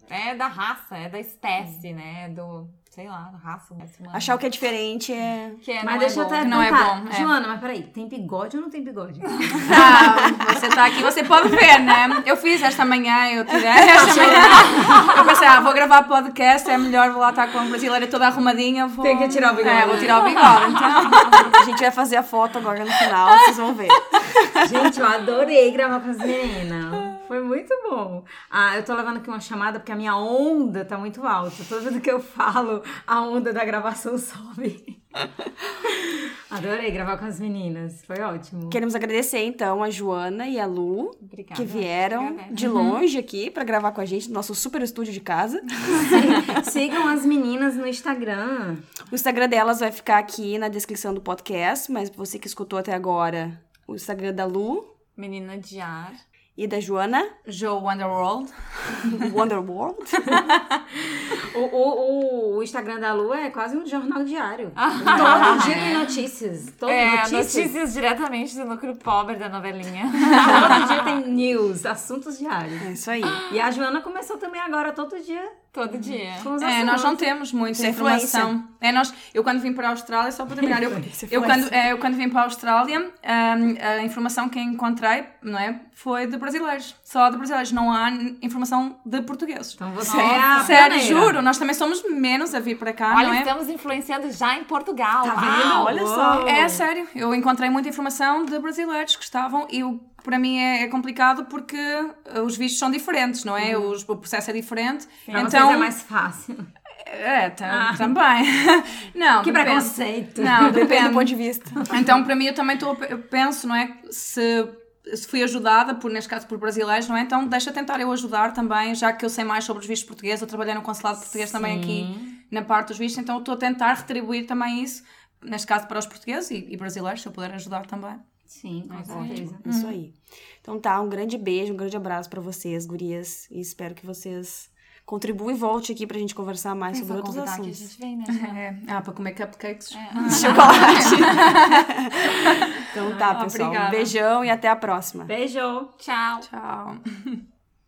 É da raça, é da espécie, né? Do. Sei lá, raça. Achar o que é diferente é. que é, Mas não deixa é eu até não é bom, é. Joana, mas peraí, tem bigode ou não tem bigode? Ah, você tá aqui, você pode ver, né? Eu fiz esta manhã, eu tirei esta manhã. Eu pensei, ah, vou gravar podcast, é melhor, vou lá estar com a brasileira toda arrumadinha. Vou... Tem que tirar o bigode. É, vou tirar o bigode, então. A gente vai fazer a foto agora no final, vocês vão ver. Gente, eu adorei gravar com as meninas. Foi muito bom. Ah, eu tô levando aqui uma chamada porque a minha onda tá muito alta. Toda vez que eu falo, a onda da gravação sobe. Adorei gravar com as meninas. Foi ótimo. Queremos agradecer então a Joana e a Lu, Obrigada. que vieram Obrigada. de longe aqui pra gravar com a gente no nosso super estúdio de casa. Sigam as meninas no Instagram. O Instagram delas vai ficar aqui na descrição do podcast, mas você que escutou até agora, o Instagram da Lu Menina de ar. E da Joana, Joe Wonderworld. Wonderworld. O, o, o, o Instagram da Lu é quase um jornal diário. Ah. Todo dia tem notícias. Todo é, notícias. notícias diretamente do núcleo pobre da novelinha. Todo dia tem news, assuntos diários. É isso aí. E a Joana começou também agora todo dia Todo dia. com os É, nós não temos muita informação. É, nós, eu quando vim para a Austrália, só para terminar, eu, eu, quando, é, eu quando vim para a Austrália, hum, a informação que encontrei, não é, foi de brasileiros. Só de brasileiros, não há informação de portugueses. Então você Nossa, é a Sério, pioneira. juro, nós também somos menos a vir para cá, Olha, não é? estamos influenciando já em Portugal. Tá vendo? olha só. É sério, eu encontrei muita informação de brasileiros que estavam e o para mim é, é complicado porque uh, os vistos são diferentes, não é? Os- o processo é diferente. Pra então, é mais fácil. é, tam- também. não, Que depende. preconceito. Não, Depende do ponto de vista. Então, para mim, eu também tô, eu penso, não é? Se, se fui ajudada, por, neste caso, por brasileiros, não é? Então, deixa tentar eu ajudar também, já que eu sei mais sobre os vistos portugueses, eu trabalhei no consulado português também aqui na parte dos vistos, então estou a tentar retribuir também isso, neste caso, para os portugueses e, e brasileiros, se eu puder ajudar também. Sim, com Isso aí. certeza. Isso aí. Então tá, um grande beijo, um grande abraço pra vocês, gurias. E espero que vocês contribuem e volte aqui pra gente conversar mais sobre outros convidar que a assuntos. gente vem, né? É, ah, para comer cupcakes. Chocolate. Então tá, pessoal. Um Obrigada. beijão e até a próxima. Beijo! Tchau. Tchau.